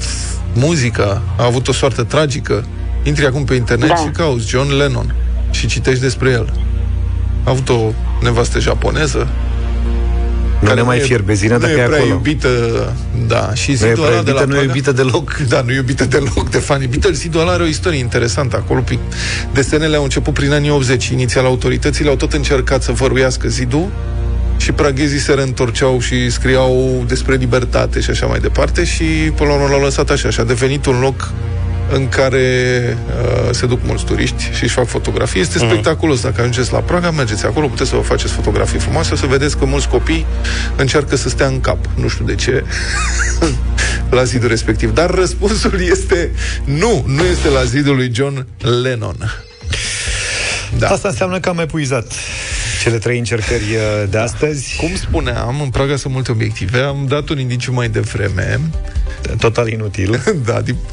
muzica, a avut o soartă tragică. Intri acum pe internet Da. și cauți John Lennon și citești despre el. A avut o nevastă japoneză Nu ne mai e- fierbe benzină nu dacă e e prea acolo. iubită, da, și Nu e zidul prea ăla de la iubită, nu e Praga- iubită deloc. Da, nu e iubită deloc de fanii Beatles. Zidul ăla are o istorie interesantă acolo. Prin... Desenele au început prin anii 80. Inițial, autoritățile au tot încercat să văruiască zidul și praghezii se reîntorceau și scriau despre libertate și așa mai departe și până la urmă l-au lăsat așa și a devenit un loc în care uh, se duc mulți turiști și își fac fotografii. Este spectaculos. Dacă ajungeți la Praga, mergeți acolo, puteți să vă faceți fotografii frumoase, o să vedeți că mulți copii încearcă să stea în cap. Nu știu de ce. la zidul respectiv. Dar răspunsul este nu, nu este la zidul lui John Lennon. Da. Asta înseamnă că am epuizat cele trei încercări uh, de astăzi. Cum spuneam, în Praga sunt multe obiective. Am dat un indiciu mai devreme. Total inutil. da, adic-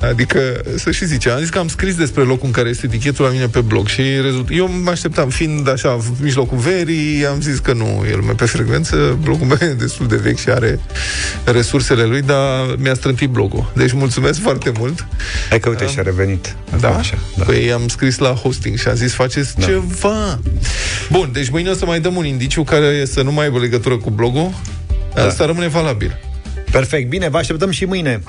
adică, să și zice, am zis că am scris despre locul în care este etichetul la mine pe blog și rezult... eu mă așteptam, fiind așa, mijlocul verii, am zis că nu e lume pe frecvență, blogul meu e destul de vechi și are resursele lui, dar mi-a strântit blogul. Deci mulțumesc foarte mult. Hai că uite și a revenit. Da? Așa, da. Păi am scris la hosting și am zis faceți Da. ceva. Bun, deci mâine o să mai dăm un indiciu care să nu mai aibă legătură cu blogul. Da. Asta rămâne valabil. Perfect, bine, vă așteptăm și mâine.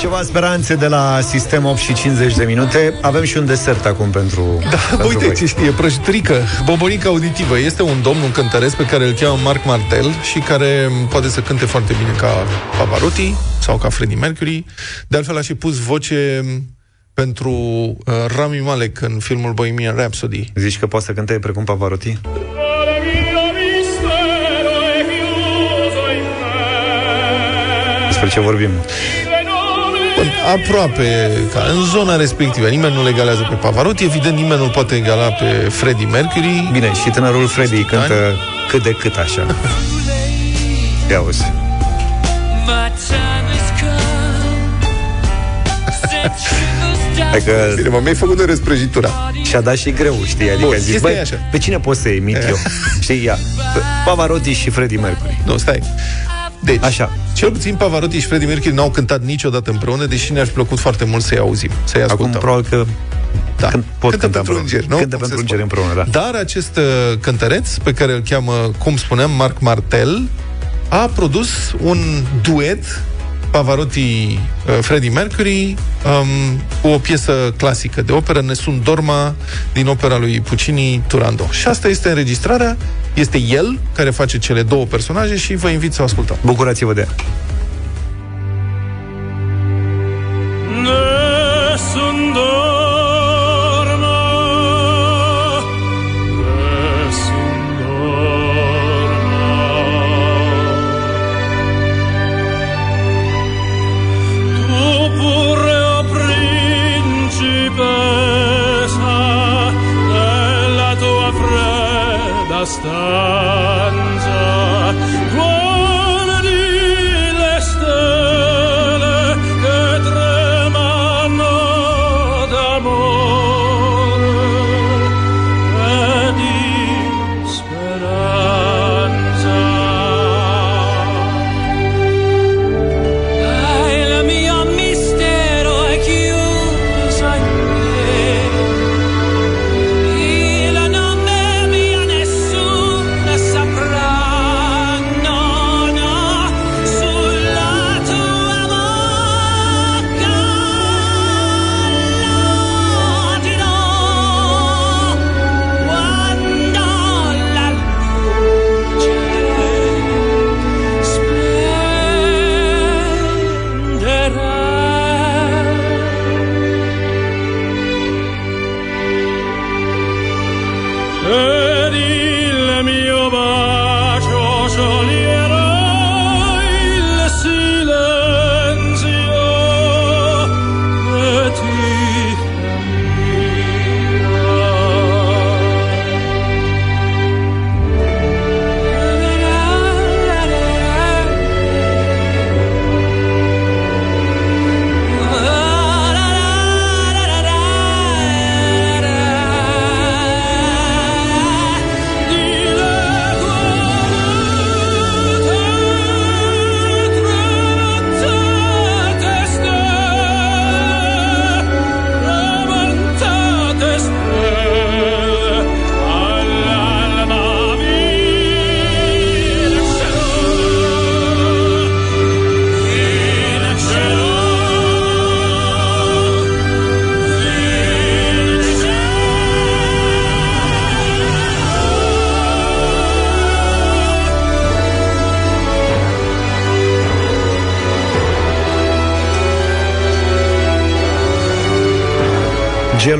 Ceva speranțe de la Sistem 8 și 50 de minute. Avem și un desert acum pentru Da, pentru uite voi. ce știe, prăjiturică, bobonica auditivă. Este un domn, un cântăresc pe care îl cheamă Mark Martel și care m, poate să cânte foarte bine ca Pavarotti sau ca Freddie Mercury. De altfel a și pus voce m, pentru uh, Rami Malek în filmul Bohemian Rhapsody. Zici că poate să cânte precum Pavarotti? Despre ce vorbim? Bun, aproape ca în zona respectivă. Nimeni nu legalează pe Pavarotti, evident nimeni nu poate egala pe Freddie Mercury. Bine, și tânărul Freddy ani. cântă cât de cât așa. Ia uzi. My time has come. Set shivers down Hai că Bine, mă, mi-ai făcut de răsprăjitura. și-a dat și greu, știi? Adică Bun, a zis, chestia băi, e așa. pe cine pot să imit eu? Știi, ia. Pavarotti și Freddie Mercury. Nu, stai. Deci, Așa. cel puțin Pavarotti și Freddie Mercury n-au cântat niciodată împreună, deși ne-ar fi plăcut foarte mult să-i auzim, să-i Acum ascultăm. probabil că da. când pot Cântă cânta pentru împreună. îngeri, nu? Cântă Cum se pentru spune. îngeri împreună, da. Dar acest uh, cântăreț, pe care îl cheamă, cum spuneam, Marc Martel, a produs un duet Pavarotti, uh, Freddie Mercury, um, cu o piesă clasică de operă, Nessun Dorma, din opera lui Puccini, Turandot. Și asta este înregistrarea, este el care face cele două personaje și vă invit să o ascultăm. Bucurați-vă de ea. Nessun dorma,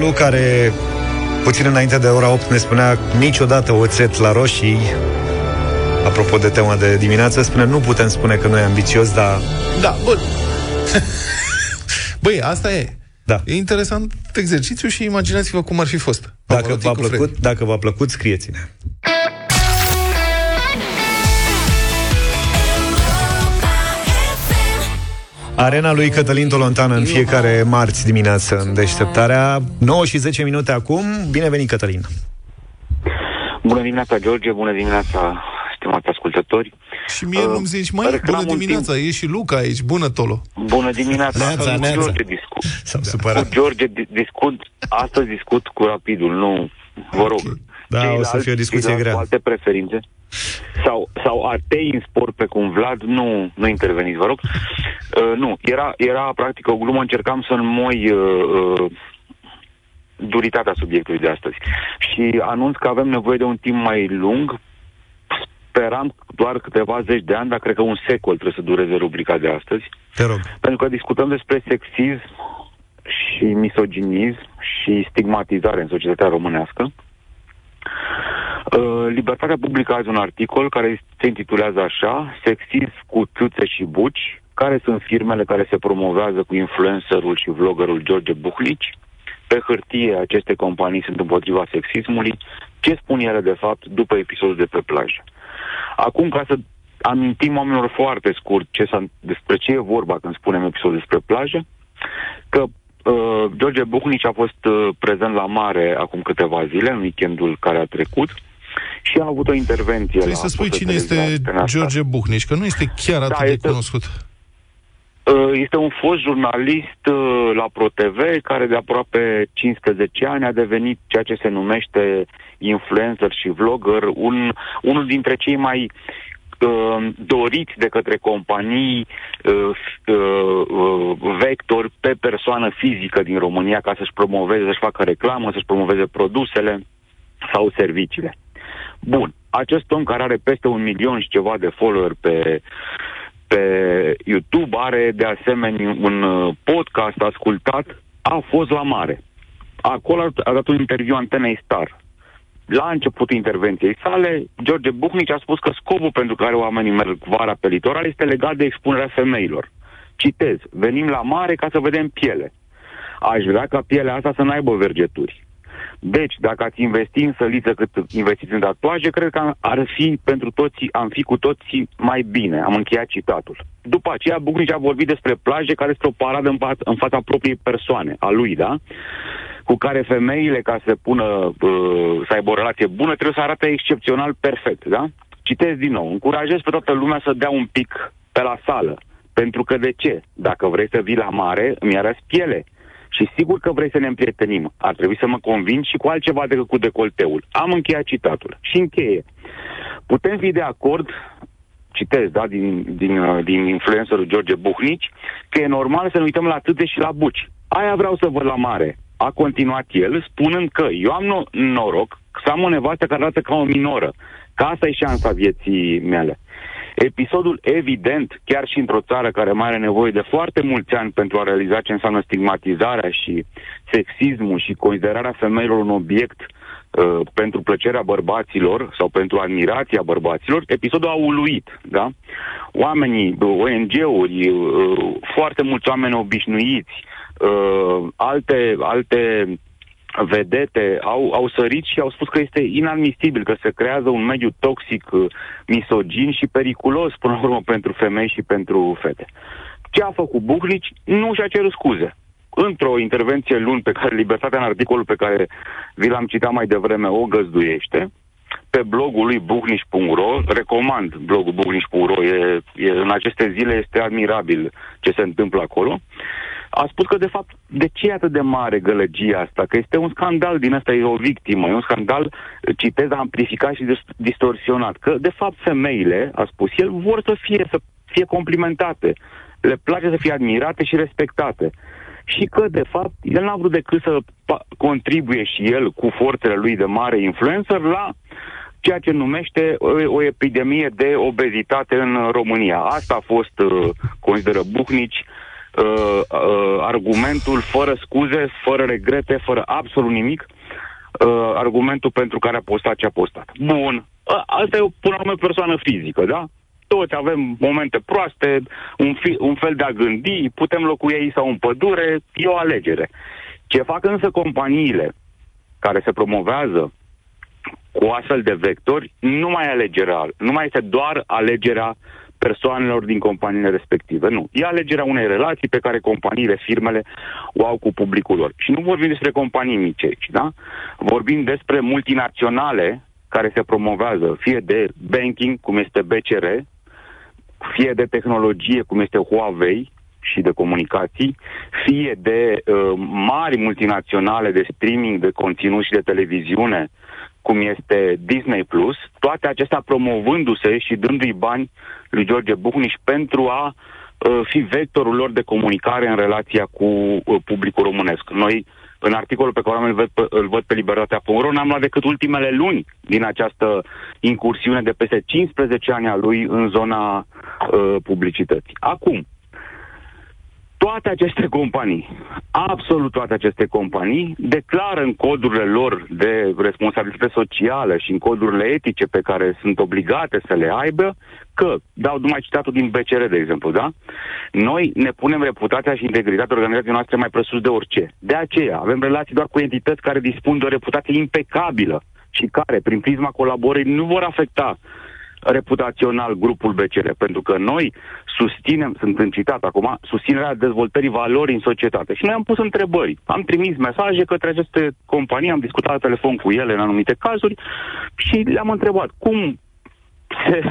Gelu care puțin înainte de ora 8 ne spunea niciodată oțet la roșii Apropo de tema de dimineață, spune nu putem spune că nu e ambițios, dar Da, bun. Băi, asta e. Da. E interesant exercițiu și imaginați-vă cum ar fi fost. Dacă Pavarotti v-a cu Freddy. plăcut, dacă v-a plăcut, scrieți-ne. Arena lui Cătălin Tolontan în fiecare marți dimineață în deșteptarea 9 și 10 minute acum. Bine venit, Cătălin! Bună dimineața, George, bună dimineața, stimați ascultători. Și mie Uh, nu-mi zici, mai reclam bună un dimineața, e și Luca aici, bună Tolo. Bună dimineața, Neața, Cu neața. George discut. S-am Cu supărat. George di- discut, astăzi discut cu rapidul, nu, vă rog. Da, o să Ceilalți- fie o discuție ceilalți grea. Cu alte preferințe. Sau, sau atei în sport pe cum Vlad, nu, nu interveniți, vă rog. Uh, nu, era, era practic o glumă, încercam să înmoi uh, uh, duritatea subiectului de astăzi. Și anunț că avem nevoie de un timp mai lung. Speram doar câteva zeci de ani, dar cred că un secol trebuie să dureze rubrica de astăzi. Te rog. Pentru că discutăm despre sexism și misoginism și stigmatizare în societatea românească. Uh, Libertatea publică azi un articol care se intitulează așa, Sexism cu țâțe și buci, care sunt firmele care se promovează cu influencerul și vloggerul George Buhlici. Pe hârtie aceste companii sunt împotriva sexismului. Ce spun ele de fapt după episodul de pe plajă? Acum, ca să amintim oamenilor foarte scurt ce s-a, despre ce e vorba când spunem episodul despre plajă, că uh, George Buhnici a fost uh, prezent la mare acum câteva zile, în weekendul care a trecut, și a avut o intervenție Trebuie la să spui postul cine este televizat în asta. George Buhnici, că nu este chiar atât Da, de este- cunoscut. Uh, Este un fost jurnalist uh, la ProTV care de aproape 15 ani a devenit ceea ce se numește influencer și vlogger, un, unul dintre cei mai uh, doriți de către companii uh, uh, uh, vector pe persoană fizică din România ca să-și promoveze, să-și facă reclamă, să-și promoveze produsele sau serviciile. Bun, acest om care are peste un milion și ceva de follower pe, pe YouTube, are de asemenea un uh, podcast ascultat, a fost la mare. Acolo a- a dat un interviu antenei Star. La începutul intervenției sale, George Buhnici a spus că scopul pentru care oamenii merg vara pe litoral este legat de expunerea femeilor. Citez, venim la mare ca să vedem piele. Aș vrea ca pielea asta să n-aibă vergeturi. Deci, dacă ați investi în săliță cât investiți în tatuaje, cred că ar fi pentru toți, am fi cu toții mai bine. Am încheiat citatul. După aceea, Bucnici a vorbit despre plaje care este o paradă în, fa- în fața propriei persoane, a lui, da? Cu care femeile, ca să pună, uh, să aibă o relație bună, trebuie să arate excepțional perfect, da? Citez din nou. Încurajez pe toată lumea să dea un pic pe la sală. Pentru că de ce? Dacă vrei să vii la mare, îmi arăți piele. Și sigur că vrei să ne împrietenim. Ar trebui să mă convingi și cu altceva decât cu decolteul. Am încheiat citatul. Și încheie. Putem fi de acord, citez, da, din, din, uh, din influencerul George Buhnici, că e normal să ne uităm la tâte și la buci. Aia vreau să văd la mare. A continuat el, spunând că eu am no- noroc să am o nevastă care arată ca o minoră. Că asta e șansa vieții mele. Episodul evident, chiar și într-o țară care mai are nevoie de foarte mulți ani pentru a realiza ce înseamnă stigmatizarea și sexismul și considerarea femeilor un obiect uh, pentru plăcerea bărbaților sau pentru admirația bărbaților, episodul a uluit, da? Oamenii, ONG-uri, uh, foarte mulți oameni obișnuiți, uh, alte, alte vedete au, au sărit și au spus că este inadmisibil, că se creează un mediu toxic, uh, misogin și periculos, până la urmă, pentru femei și pentru fete. Ce a făcut Buhlici? Nu și-a cerut scuze. Într-o intervenție luni pe care Libertatea, în articolul pe care vi l-am citat mai devreme, o găzduiește, pe blogul lui buhniș.ro, recomand blogul buhniș.ro, e, e, în aceste zile este admirabil ce se întâmplă acolo, a spus că, de fapt, de ce e atât de mare gălăgia asta? Că este un scandal din asta, e o victimă, e un scandal, citez, amplificat și dis- distorsionat. Că, de fapt, femeile, a spus el, vor să fie, să fie complimentate. Le place să fie admirate și respectate. Și că, de fapt, el n-a vrut decât să pa- contribuie și el cu forțele lui de mare influencer la ceea ce numește o, o epidemie de obezitate în România. Asta a fost, uh, consideră Buhnici, uh, uh, argumentul fără scuze, fără regrete, fără absolut nimic, uh, argumentul pentru care a postat ce a postat. Bun, A- asta e o, până la urmă, persoană fizică, da? toți avem momente proaste, un, fi, un fel de a gândi, putem locui aici sau în pădure, e o alegere. Ce fac însă companiile care se promovează cu astfel de vectori, nu mai e alegerea, nu mai este doar alegerea persoanelor din companiile respective. Nu. E alegerea unei relații pe care companiile, firmele o au cu publicul lor. Și nu vorbim despre companii mici aici, da? Vorbim despre multinaționale care se promovează, fie de banking, cum este BCR, fie de tehnologie, cum este Huawei, și de comunicații, fie de uh, mari multinaționale de streaming de conținut și de televiziune, cum este Disney Plus, toate acestea promovându-se și dându-i bani lui George Bucniș pentru a uh, fi vectorul lor de comunicare în relația cu uh, publicul românesc. Noi, în articolul pe care îl văd pe, îl văd pe libertatea.ro, n-am luat decât ultimele luni din această incursiune de peste 15 ani a lui în zona uh, publicității. Acum, toate aceste companii, absolut toate aceste companii, declară în codurile lor de responsabilitate socială și în codurile etice pe care sunt obligate să le aibă, că, dau numai citatul din BCR, de exemplu, da? Noi ne punem reputația și integritatea organizației noastre mai presus de orice. De aceea avem relații doar cu entități care dispun de o reputație impecabilă și care, prin prisma colaborării, nu vor afecta reputațional grupul BCR, pentru că noi susținem, sunt încitat acum, susținerea dezvoltării valorii în societate. Și noi am pus întrebări. Am trimis mesaje către aceste companii, am discutat la telefon cu ele în anumite cazuri și le-am întrebat cum se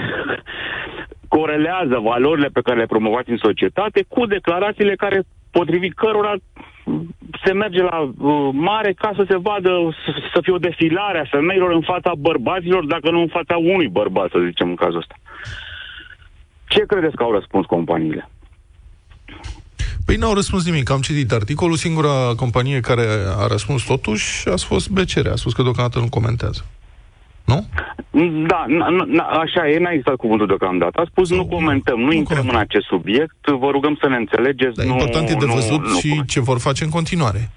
corelează valorile pe care le promovați în societate cu declarațiile care, potrivit cărora se merge la uh, mare ca să se vadă, să, să fie o defilare a femeilor în fața bărbaților, dacă nu în fața unui bărbat, să zicem în cazul ăsta. Ce credeți că au răspuns companiile? Păi n-au răspuns nimic. Am citit articolul. Singura companie care a răspuns totuși a fost BCR. A spus că deocamdată nu comentează. Nu? Da, n- n- așa e, n-a existat cuvântul deocamdată. A spus, nu comentăm, nu intrăm în acest subiect, vă rugăm să ne înțelegeți. Dar nu, important e de nu- văzut nu și ce vor face în continuare.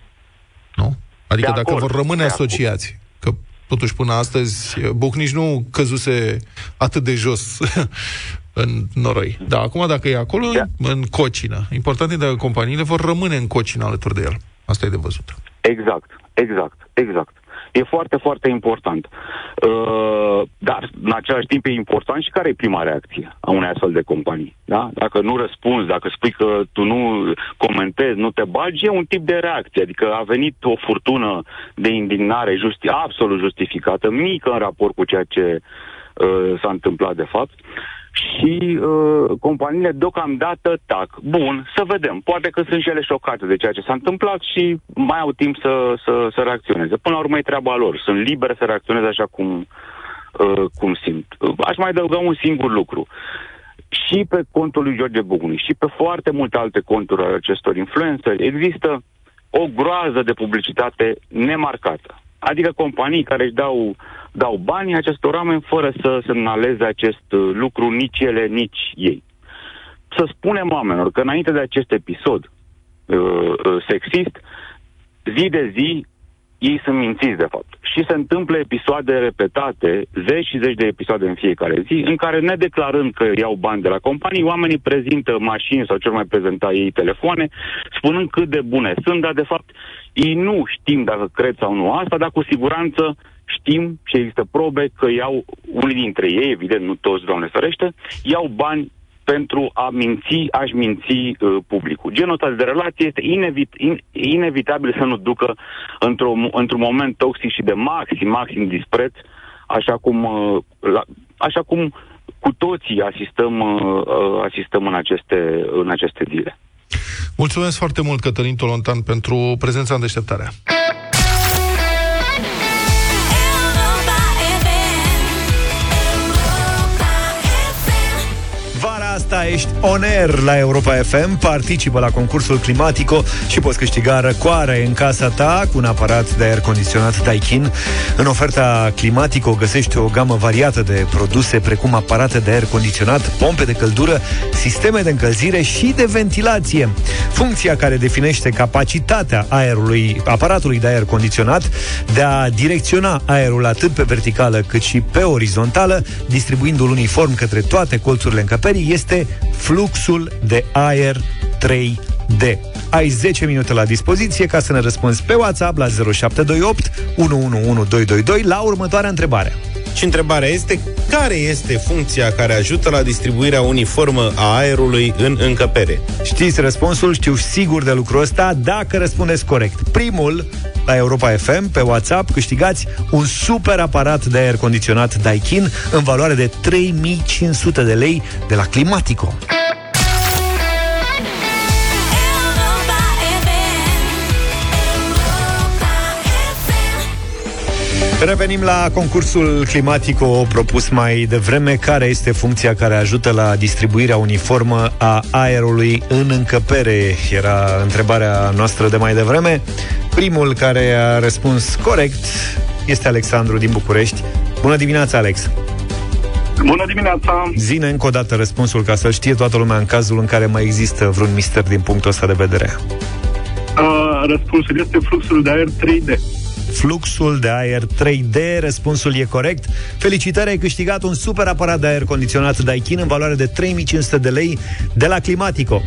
Nu? Adică De dacă acord, vor rămâne de asociați. Că totuși până astăzi Bucnici nu căzuse atât de jos în noroi. Da, acum dacă e acolo, Da. în cocină. Important e dacă companiile vor rămâne în cocină alături de el. Asta e de văzut. Exact, exact, exact. E foarte, foarte important. Uh, dar, în același timp, e important și care e prima reacție a unei astfel de companii. Da? Dacă nu răspunzi, dacă spui că tu nu comentezi, nu te bagi, e un tip de reacție. Adică a venit o furtună de indignare justi- absolut justificată, mică în raport cu ceea ce uh, s-a întâmplat, de fapt. Și uh, companiile deocamdată tac. Bun, să vedem. Poate că sunt și ele șocate de ceea ce s-a întâmplat și mai au timp să, să, să reacționeze. Până la urmă e treaba lor. Sunt libere să reacționeze așa cum, uh, cum simt. Uh, Aș mai adăuga un singur lucru. Și pe contul lui George Buguni și pe foarte multe alte conturi ale acestor influenceri există o groază de publicitate nemarcată. Adică companii care își dau, dau banii acestor oameni fără să semnaleze acest uh, lucru nici ele, nici ei. Să spunem oamenilor că înainte de acest episod uh, uh, sexist, zi de zi ei sunt mințiți, de fapt. Și se întâmplă episoade repetate, zeci și zeci de episoade în fiecare zi, în care, nedeclarând că iau bani de la companii, oamenii prezintă mașini sau cel mai prezenta ei telefoane, spunând cât de bune sunt, dar, de fapt, ei nu știm dacă cred sau nu asta, dar cu siguranță știm și există probe că iau, unii dintre ei, evident, nu toți, Doamne ferește, iau bani pentru a minți, a-și minți uh, publicul. Genul ăsta de relație este inevit, in, inevitabil să nu ducă într-o, într-un moment toxic și de maxim, maxim dispreț, așa cum, uh, la, așa cum cu toții asistăm, uh, uh, asistăm în, aceste, în aceste zile. Mulțumesc foarte mult, Cătălin Tolontan, pentru prezența în deșteptarea. Asta asta ești on air la Europa FM, participă la concursul Climatico și poți câștiga răcoare în casa ta cu un aparat de aer condiționat Daikin. În oferta Climatico găsești o gamă variată de produse precum aparate de aer condiționat, pompe de căldură, sisteme de încălzire și de ventilație. Funcția care definește capacitatea aerului, aparatului de aer condiționat de a direcționa aerul atât pe verticală cât și pe orizontală, distribuindu-l uniform către toate colțurile încăperii, este fluxul de aer 3D. Ai 10 minute la dispoziție ca să ne răspunzi pe WhatsApp la 0728 111222 la următoarea întrebare. Și întrebarea este, care este funcția care ajută la distribuirea uniformă a aerului în încăpere? Știți răspunsul, știu sigur de lucrul ăsta dacă răspundeți corect. Primul, la Europa FM, pe WhatsApp, câștigați un super aparat de aer condiționat Daikin în valoare de 3500 de lei de la Climatico. Revenim la concursul Climatico propus mai devreme. Care este funcția care ajută la distribuirea uniformă a aerului în încăpere? Era întrebarea noastră de mai devreme. Primul care a răspuns corect este Alexandru din București. Bună dimineața, Alex! Bună dimineața! Zine încă o dată răspunsul ca să știe toată lumea în cazul în care mai există vreun mister din punctul ăsta de vedere. Uh, răspunsul este fluxul de aer 3D. Fluxul de aer 3D, răspunsul e corect. Felicitări, ai câștigat un super aparat de aer condiționat Daikin în valoare de 3500 de lei de la Climatico.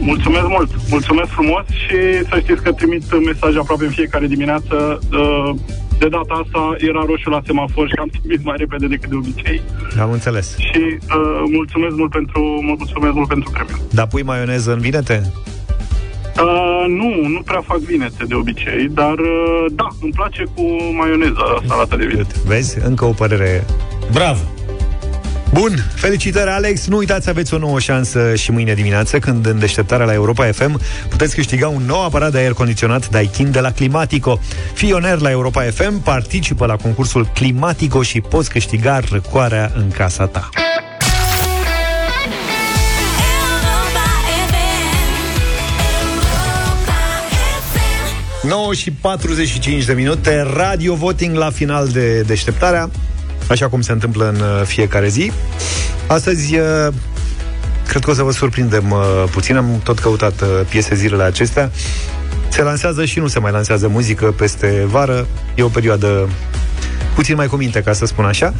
Mulțumesc mult! Mulțumesc frumos și să știți că trimit mesaje aproape în fiecare dimineață. Uh, De data asta era roșu la semafor și am trimis mai repede decât de obicei. Am înțeles. Și uh, mulțumesc mult pentru mulțumesc mult pentru premiu. Dar pui maioneză în vinete? Uh, nu, nu prea fac vinete de obicei, dar uh, da, îmi place cu maioneza salata de vinete. Vezi? Încă o părere. Bravo! Bun, felicitări Alex, nu uitați să aveți o nouă șansă și mâine dimineață când în deșteptarea la Europa FM puteți câștiga un nou aparat de aer condiționat Daikin de la Climatico. Fii oner la Europa FM, participă la concursul Climatico și poți câștiga răcoarea în casa ta. 9 și 45 de minute, radio voting la final de deșteptarea, așa cum se întâmplă în uh, fiecare zi. Astăzi, uh, cred că o să vă surprindem uh, puțin, am tot căutat uh, piese zilele acestea. Se lansează și nu se mai lansează muzică peste vară, e o perioadă puțin mai cu minte, ca să spun așa.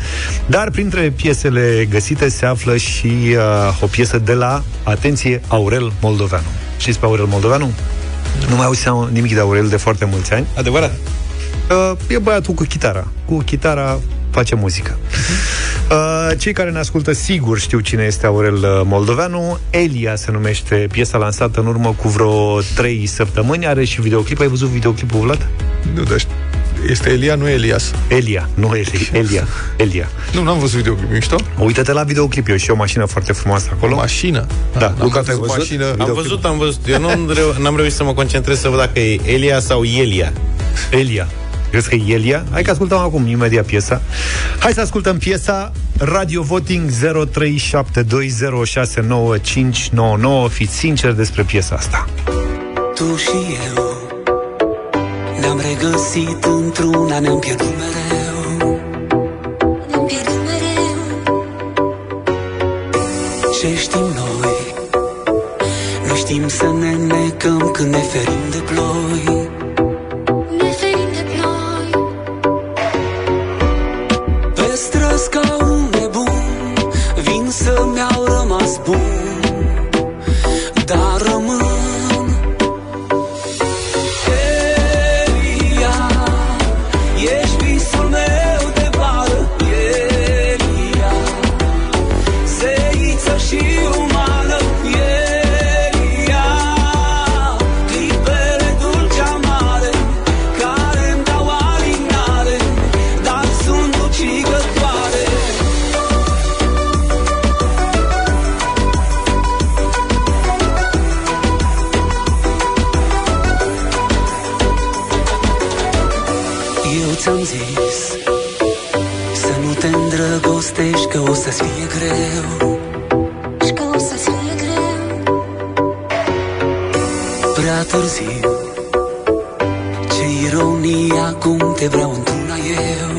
Dar printre piesele găsite se află și uh, o piesă de la, atenție, Aurel Moldoveanu. Știți pe Aurel Moldoveanu? Nu mai auzi nimic de Aurel de foarte mulți ani. Adevărat. Uh, e băiatul cu chitara. Cu chitara face muzică. Uh, cei care ne ascultă sigur știu cine este Aurel uh, Moldoveanu. Elia se numește piesa lansată în urmă cu vreo 3 săptămâni. Are și videoclip. Ai văzut videoclipul, Vlad? Nu, dar este Elia, nu Elias. Elia, nu Eli, Elia. Elia. Nu, n-am văzut videoclip, mișto? Uită-te la videoclip, e și o mașină foarte frumoasă acolo. O mașină. Da, n-am Luca, te-ai văzut văzut? mașină. Am văzut, am văzut. Eu nu reu- n-am reușit să mă concentrez să văd dacă e Elia sau Elia. Elia. Crezi că e Elia? Hai că ascultăm acum imediat piesa. Hai să ascultăm piesa Radio Voting 0372069599. Fiți sinceri despre piesa asta. Tu și eu Ne-am regăsit într-una, ne-am pierdut mereu Ne-am pierdut mereu. Ce știm noi Nu știm să ne necăm când ne ferim de ploi Ne ferim de ploi. Pe străzi ca un nebun Vin să-mi au rămas bun să-mi zis Să nu te îndrăgostești că o să-ți fie greu. Și că o să-ți fie greu. Prea târziu Ce ironie acum te vreau într-una eu.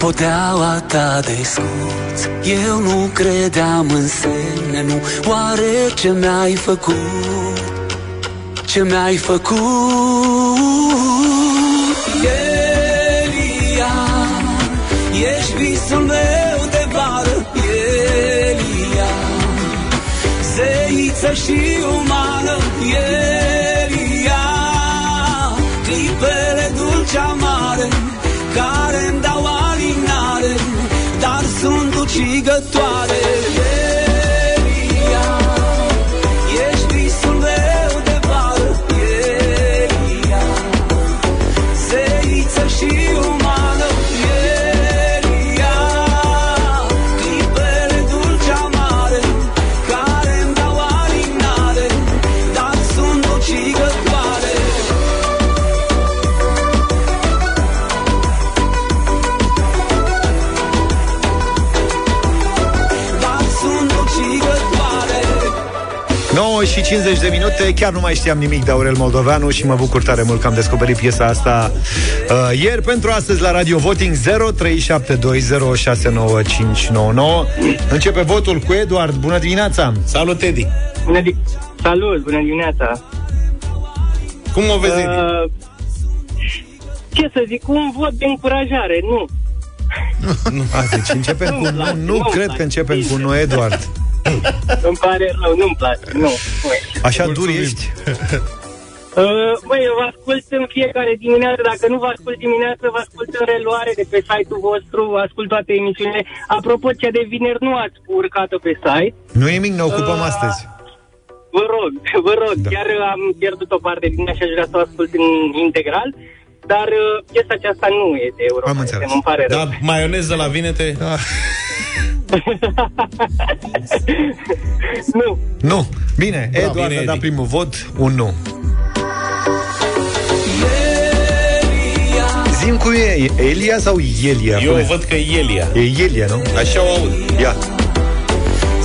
Podeaua ta de scut Eu nu credeam în semne, nu Oare ce mi-ai făcut? Ce mi-ai făcut? Elia, ești visul meu de vară Elia Zeiță și umană Elia Clipele dulce amare sunt ucigătoare 9 și 50 de minute, chiar nu mai știam nimic de Aurel Moldoveanu și mă bucur tare mult că am descoperit piesa asta uh, ieri. Pentru astăzi la Radio Voting 0372069599. Începe votul cu Eduard. Bună dimineața! Salut, Edi! Bună di- Salut, bună dimineața! Cum o vezi, Edi? Uh, ce să zic, un vot de încurajare, nu. A, deci începem cu Nu-mi nu, place, nu nu-mi cred place. că începem cu nu, Eduard. Îmi pare rău, nu-mi place, nu. Așa dur ești? Uh, băi, eu vă ascult în fiecare dimineață, dacă nu vă ascult dimineață, vă ascult în reluare de pe site-ul vostru, vă ascult toate emisiunile. Apropo, cea de vineri nu ați urcat-o pe site. Nu e nimic, ne ocupăm Uh, astăzi. Vă rog, vă rog, da. chiar am pierdut o parte din ea și aș vrea să o ascult în integral, dar uh, piesa aceasta nu e de Europa. Am înțeles. Nu-mi pare rău. Da, maioneză la vinete? Nu. Nu. Bine, Bravo, Eduard bine, a dat Edi. primul vot, un nu. Zim cu e, Elia sau Ielia? Eu Pune. văd că e Elia. E Ielia, nu? Așa o aud. Ia.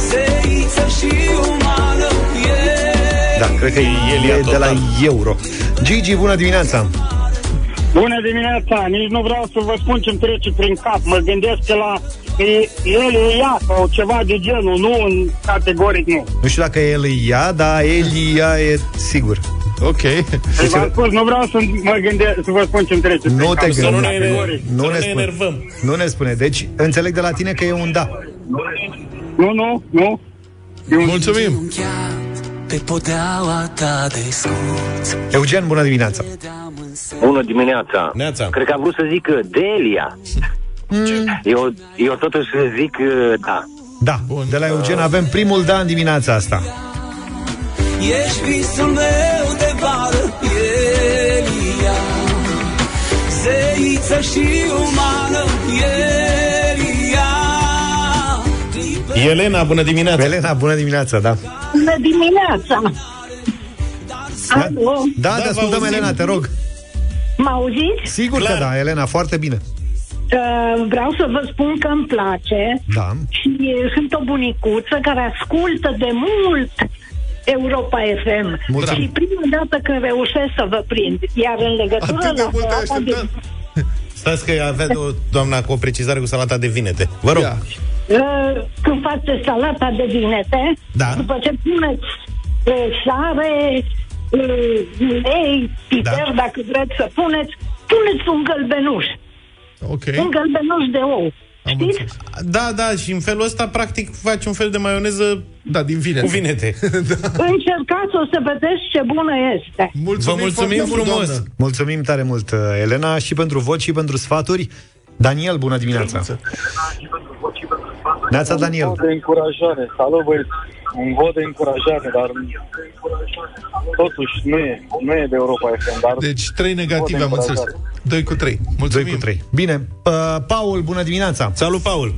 Zeiță și umană e Da, cred că e Ielia e de la total. Euro. Gigi, bună dimineața! Bună dimineața! Nici nu vreau să vă spun ce-mi trece prin cap. Mă gândesc că la e, el e ea sau ceva de genul, nu în categoric nu. Nu știu dacă el e ea, dar Elia e sigur. Ok. Deci v-am spus, nu vreau să mă gândesc să vă spun ce-mi trece prin Nu cap. te Să nu ne, gândești. nu Nu ne, ne spune. enervăm. Nu ne spune. Deci, înțeleg de la tine că e un da. Nu, nu, nu. E un... Mulțumim. Încheiat pe podeaua ta de scut Eugen, bună dimineața! Bună dimineața. Neața. Cred că am vrut să zic uh, Delia. Eu, eu totuși zic uh, da. Da, de la Eugen avem primul da în dimineața asta. Ești visul meu de vară Elia Zeiță și umană Elia Elena, bună dimineața! Elena, bună dimineața, da. Bună dimineața! Alo, Da, Da, te vă ascultăm, auzim. Elena, te rog. Mă auziți? Sigur Clar. că da, Elena, foarte bine. Uh, vreau să vă spun că îmi place Da. și uh, sunt o bunicuță care ascultă de mult Europa FM. Mulțumim. Și prima dată când reușesc să vă prind. Iar în legătură Atât de la mult ai salata de, așteptat? Stați că avea o, doamna cu o precizare cu salata de vinete. Vă rog. Ia. uh, când faceți salata de vinete, Da. după ce puneți uh, sare, uh, ulei, piper, Da. dacă vreți să puneți, puneți un gălbenuș. Ok. Un gălbenuș de ou. Știți? Da, da, și în felul ăsta, practic, faci un fel de maioneză da, din vinete. cu vinete. Încercați o să vedeți ce bună este. Vă mulțumim frumos! Mulțumim tare mult, uh, Elena, și pentru voci și pentru sfaturi. Daniel, bună dimineața! Neața, Daniel. Un vot de încurajare. Salut, băieți. Un vot de încurajare, dar totuși nu e, nu e de Europa FM, dar... Deci, trei negative am înțeles. 2 cu 3. Mulțumim. 2 cu 3. Bine. Uh, Paul, bună dimineața! Salut, Paul!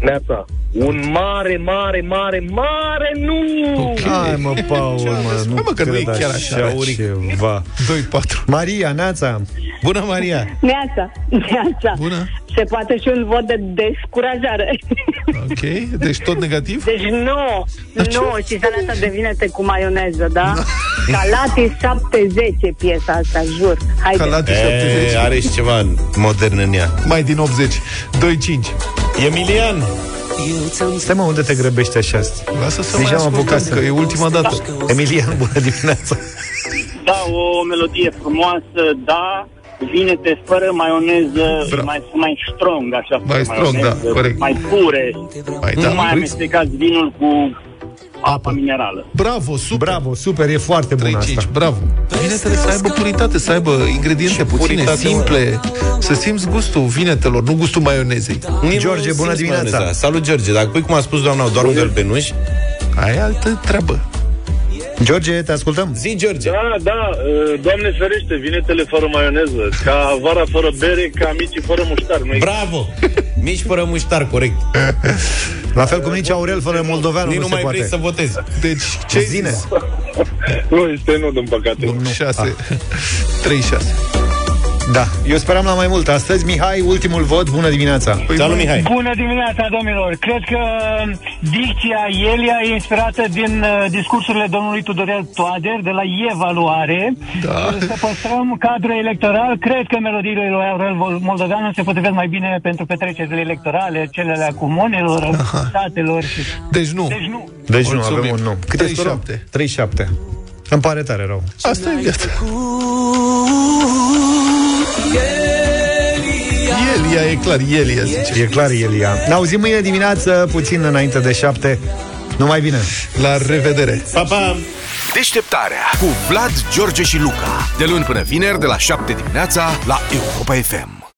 Neața. Un mare, mare, mare, mare nu! Hai mă, Paul, mă, nu Hai, mă, că nu e cred chiar așa, Auric. ceva. 2-4. Maria, Neața. Bună, Maria! Neața, neața. Bună. Se poate și un vot de descurajare. Ok, deci tot negativ? Deci nu, nu, și salata de vinete cu maioneză, da? Calati 70 piesa asta, jur. Haide. Calate E, 70. are și ceva modern în ea. Mai din 80. 2-5. Emilian! Stai mă, unde te grăbești așa? Lasă să Deja mai am apucat ascultăm, că e ultima dată. Emilian, bună dimineața! Da, o melodie frumoasă, da, vinete fără maioneză, mai, mai strong, așa, Mai fără strong, da, maioneză, corect. mai pure, Mai nu da. mai amestecați vinul cu apa minerală. Bravo, super. Bravo, super, e foarte bun 3-5, asta. bravo. Vinetele să aibă puritate, să aibă ingrediente puține, puritate, simple, să simți gustul vinetelor, nu gustul maionezei. George, bună Simți dimineața. maioneza. Salut, George! Dacă pui cum a spus doamna, doar un gălbenuș, Aia e altă treabă. George, te ascultăm? zi, George! Da, da, uh, Doamne ferește, vinetele fără maioneză, ca vara fără bere, ca micii fără muștar. Nu Bravo! Mici fără muștar, corect. La fel cum nici Aurel fără moldoveanu Nici nu, nu se mai poate. vrei să votezi. Deci, ce Zine. Nu, este nu, din păcate. 6. 3-6. Da, eu speram la mai mult astăzi. Mihai, ultimul vot, bună dimineața! Păi, Salut, Mihai! Bună dimineața, domnilor! Cred că dicția Ielia e inspirată din uh, discursurile domnului Tudorel Toader de la Evaluare. Da. Să păstrăm cadrul electoral. Cred că melodiile lui Aurel Moldoveanu se potrivesc mai bine pentru petrecerile electorale, cele ale comunelor, statelor și... Deci nu. Deci nu. Deci nu, Mulțumim. avem un nu. Cât e scorul? 3-7. 3-7. Îmi pare tare rău. Asta e viața. Elia, e clar, Elia zice. E clar, Elia. Ne auzim mâine dimineață, puțin înainte de șapte. Numai bine! La revedere! Pa, pa! Deșteptarea cu Vlad, George și Luca. De luni până vineri, de la 7 dimineața, la Europa FM.